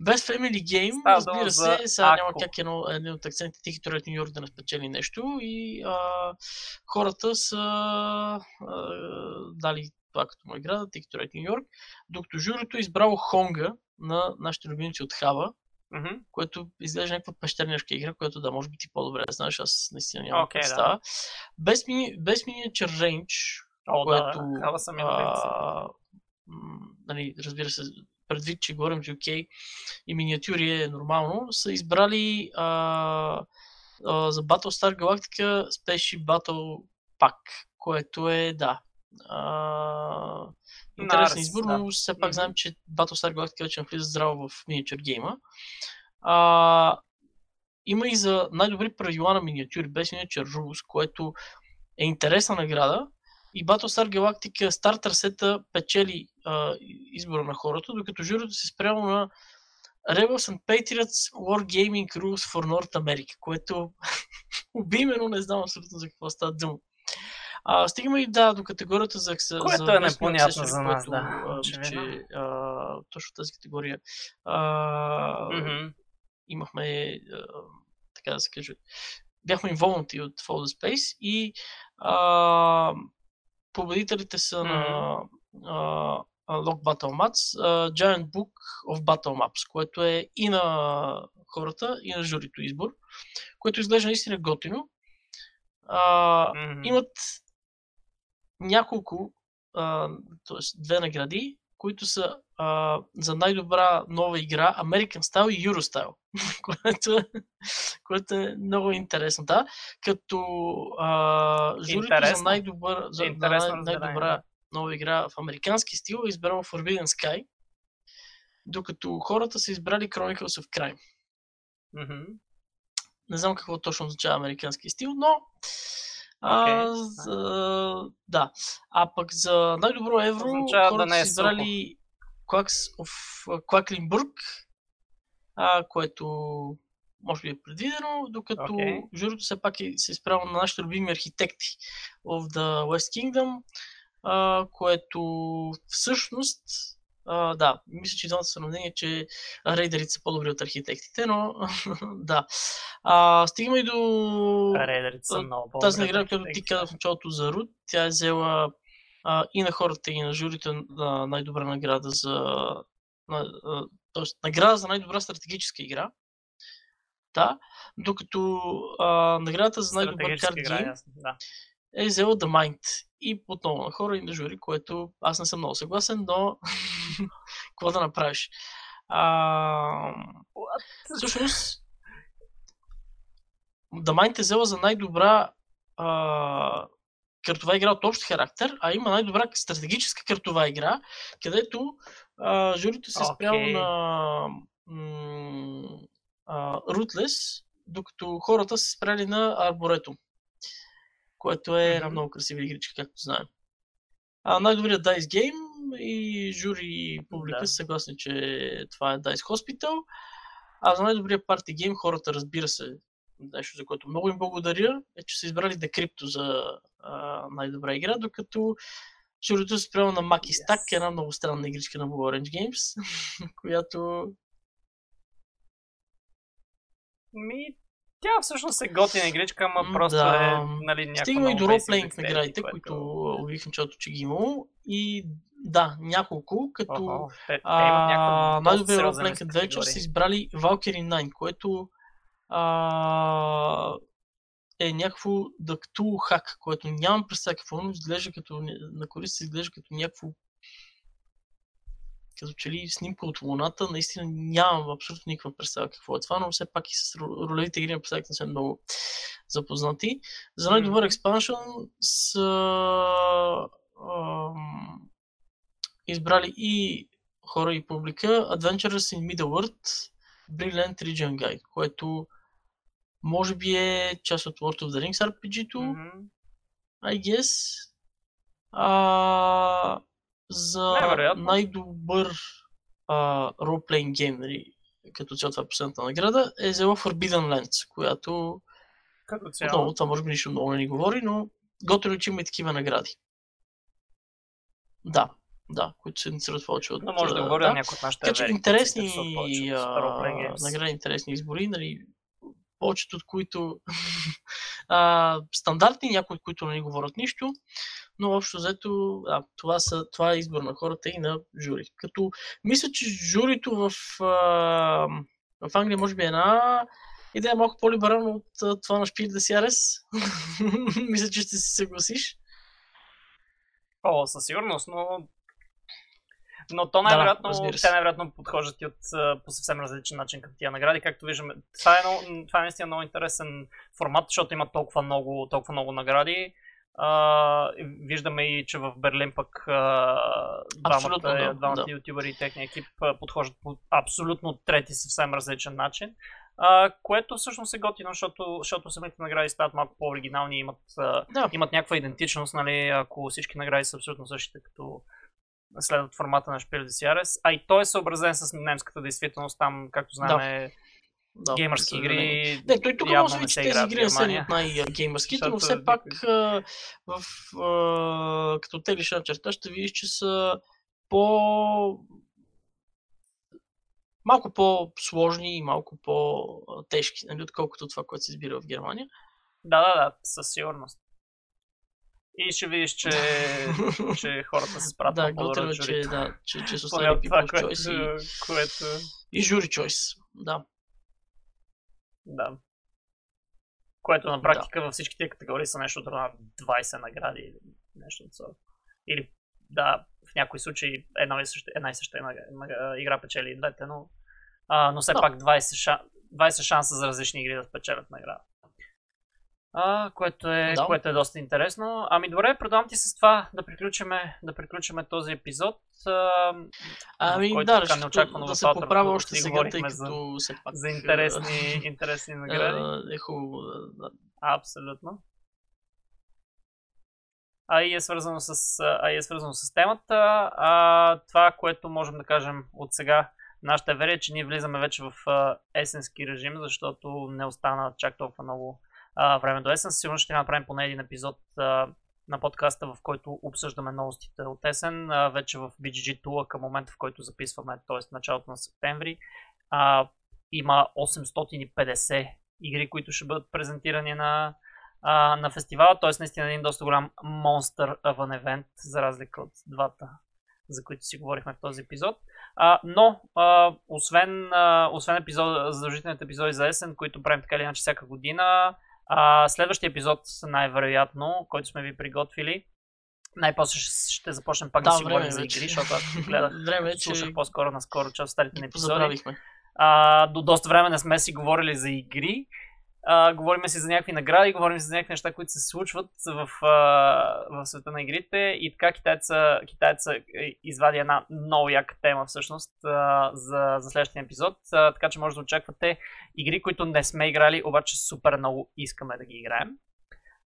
S2: Без Family Game, Става разбира се, сега няма как едно, един от акцентите Тихи туалет Нью Йорк да не спечели нещо и а, хората са а, дали това като му игра, Тихи туалет Нью Йорк, докато журито е избрало Хонга на нашите любимци от Хава,
S1: Mm-hmm.
S2: което изглежда някаква пещерняшка игра, която да, може би ти по-добре знаеш, аз наистина нямам okay, представа. Да. Без, мини, без Miniature Range,
S1: О, което, да, съм а,
S2: нали, разбира се, предвид, че говорим UK и миниатюри е нормално, са избрали а, а, за Battlestar Galactica Spaceship Battle Pack, което е, да, А, интересен
S1: Нарс,
S2: избор,
S1: да.
S2: но все пак
S1: Мгм.
S2: знаем, че Battlestar Galactica вече навлиза здраво в миниатюр гейма. А, има и за най-добри правила на миниатюри, без миниатюр Rules, което е интересна награда. И Battlestar Galactica стартер сета печели а, избора на хората, докато журито се спрямо на Rebels and Patriots Wargaming Rules for North America, което обимено не знам абсолютно за какво става дума. А, стигаме и да, до категорията за,
S1: Което
S2: за
S1: е непонятно за нас,
S2: което,
S1: да,
S2: а, че, а, точно тази категория а,
S1: Мгм.
S2: имахме, а, така да се каже, бяхме инволнати от the Space и а, победителите са на а, Lock Battle Mats, Giant Book of Battle Maps, което е и на хората, и на журито избор, което изглежда наистина готино. А,
S1: Мгм.
S2: имат няколко, т.е. две награди, които са а, за най-добра нова игра American Style и Euro Style, което, е, което е много интересно. Да, като а, журито за
S1: Интересно.
S2: най-добър, за,
S1: Интересно
S2: най-
S1: да.
S2: Нова игра в американски стил е избрал Forbidden Sky, докато хората са избрали Chronicles of Crime.
S1: Мгм.
S2: Не знам какво точно означава американски стил, но а,
S1: Окей.
S2: за, да. А пък за най-добро евро
S1: Означава да
S2: хората
S1: не е
S2: са избрали Quacks of Quacklinburg, а, което може би е предвидено, докато
S1: Окей.
S2: журито все пак е, се изправя на нашите любими архитекти of the West Kingdom, а, което всъщност а, да, мисля, че двамата са на мнение, че рейдерите са по-добри от архитектите, но да. А, стигаме и до
S1: Рейдерите са много по
S2: тази награда, която ти каза в началото за Руд, тя е взела а, и на хората, и на журите на най-добра награда за на, а, тоест, награда за най-добра стратегическа игра. Да, докато а, наградата за най-добър карт
S1: Да.
S2: Е взела The Mind. И отново на хора и на жури, което аз не съм много съгласен, но какво да направиш? А, всъщност, The Mind е взела за най-добра а, картова игра от общ характер, а има най-добра стратегическа картова игра, където а, журито се okay. спрямо
S1: Окей.
S2: на м, а, Rootless, докато хората се спряли на Arboretum, което е една много красива игричка, както знаем. А, най-добрият Dice Game и жури и публика
S1: Да.
S2: са съгласни, че това е Dice Hospital. А за най-добрия парти гейм хората, разбира се, нещо за което много им благодаря, е, че са избрали Decrypto за а, най-добра игра, докато журито се спрямо на Маки
S1: Yes.
S2: Stack, една много странна игричка на Orange Games, която
S1: Ми, тя всъщност е готина игричка, ама просто
S2: да.
S1: е, нали, някакво
S2: Стигаме и до ролплейнг наградите,
S1: което-
S2: които обявих в началото, че ги имало. И да, няколко, като
S1: Охо, те, те имат
S2: а,
S1: някакъв доста
S2: най-добрият
S1: сериозен
S2: Roleplaying Adventure
S1: категории.
S2: са избрали Valkyrie 9, което а, е някакво Tool Hack, което нямам представа какво, но изглежда като, на користа изглежда като някакво като че ли снимка от Луната, наистина нямам абсолютно никаква представа какво е това, но все пак и с ро- ролевите игри напоследък не съм много запознати. За най-добър експаншън са ам, избрали и хора и публика Adventures in Middle-earth Brilliant Region Guide, което може би е част от World of the Rings RPG-то,
S1: Мгм.
S2: I guess. А, за най-добър game, нали, като цяло това е последната награда, е взела Forbidden Lands, която
S1: Като цяло.
S2: отново, това може би нищо много не ни говори, но готово, че има и такива награди. Да, да, които се инициират повече от...
S1: Но може да
S2: а,
S1: говоря на някои от нашите
S2: така че интересни, а, награди, интересни избори, нали, повечето от които а, стандартни, някои от които не ни говорят нищо, но общо взето а, това, са, това е избор на хората и на жури. Като мисля, че журито в, в Англия може би е една идея малко по-либерална от това на Шпиль де Сярес. мисля, че ще се съгласиш.
S1: О, със сигурност, но... Но то
S2: Да,
S1: най-вероятно,
S2: се.
S1: те най-вероятно подхождат и от, по съвсем различен начин към тия награди. Както виждаме, това е, много, това е наистина много интересен формат, защото има толкова много, толкова много награди. А, виждаме и, че в Берлин пък а, двамата, да, двамата да. ютубъри и техния екип подхождат по абсолютно трети съвсем различен начин. А, което всъщност е готино, защото, защото самите награди стават малко по-оригинални, имат, да. имат някаква идентичност, нали, ако всички награди са абсолютно същите, като следват формата на Шпил Сиарес. А и той е съобразен с немската действителност, там, както знаем, да. е да, геймърски игри.
S2: Не, той тук може би, че тези игри не са от най-геймърските, но все пак в, в, като те лиша черта ще видиш, че са по малко по-сложни и малко по-тежки, нали, отколкото това, което се избира в Германия.
S1: Да, да, да, със сигурност. И ще видиш, че, че хората се спрат
S2: да, готово, че, да, че, че са оставили People's Choice и, което... и Jury Choice. Да.
S1: Да. Което на практика да. във всички тези категории са нещо от 20 награди или нещо от сорта. Или да, в някои случаи една и съща, една и съща игра печели и двете, но, а, но все да. пак 20, шан, 20 шанса за различни игри да спечелят награда. А, което, е, да. което е доста интересно. Ами добре, предавам ти с това да приключиме, да приключиме този епизод. А,
S2: ами който да, така неочаквано да се поправя още сега, тъй като за,
S1: все пак... За интересни, интересни награди.
S2: Е хубаво, да.
S1: Абсолютно. А и е свързано с, а и е свързано с темата. А, това, което можем да кажем от сега, нашата верия е, че ние влизаме вече в а, есенски режим, защото не остана чак толкова много време до есен. Сигурно ще направим поне един епизод на подкаста, в който обсъждаме новостите от есен. Вече в BGG Tool към момента, в който записваме, т.е. началото на септември. Има 850 игри, които ще бъдат презентирани на, на фестивала. Т.е. наистина един доста голям монстър вън евент, за разлика от двата за които си говорихме в този епизод. А, но, а, освен, а, освен епизод, задължителните епизоди за есен, които правим така или иначе всяка година, а, следващия епизод, най-вероятно, който сме ви приготвили, най-после ще, започнем пак да, да си говорим за игри, защото аз гледах, време, слушах че... по-скоро наскоро част старите на епизоди. А, до доста време не сме си говорили за игри. Говорим си за някакви награди, говорим си за някакви неща, които се случват в, а, в света на игрите и така китайца, китайца извади една много яка тема всъщност а, за, за следващия епизод, а, така че може да очаквате игри, които не сме играли, обаче супер много искаме да ги играем.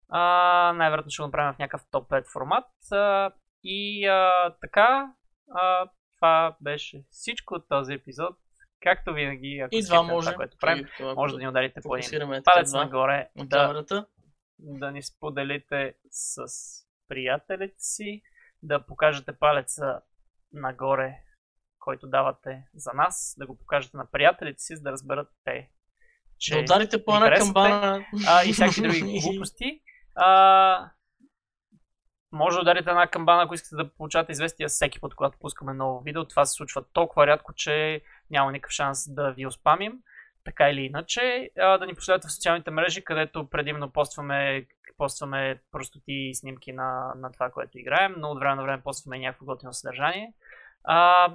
S1: А, най-вероятно ще го направим в някакъв топ 5 формат а, и а, така а, това беше всичко от този епизод. Както винаги, ако
S2: и това може, това,
S1: което правим, това, може да ни ударите по един палец нагоре, да, да ни споделите с приятелите си, да покажете палеца нагоре, който давате за нас, да го покажете на приятелите си, за да разберат те,
S2: че да ударите по една камбана.
S1: А, и всякакви други глупости. А, може да ударите една камбана, ако искате да получавате известия всеки път, когато пускаме ново видео. Това се случва толкова рядко, че няма никакъв шанс да ви успамим. Така или иначе, да ни последвате в социалните мрежи, където предимно постваме, постваме простоти снимки на, на това, което играем, но от време на време постваме някакво готино съдържание. А,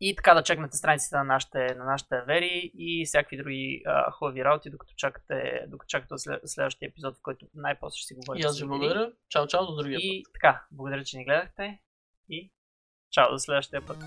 S1: и така да чекнете страниците на нашите, на нашите вери и всякакви други а, хубави работи, докато чакате, докато чакате следващия епизод, в който най-после ще си говорим.
S2: И аз ви благодаря. Чао, чао, до другия
S1: И път. така, благодаря, че ни гледахте и чао до следващия път.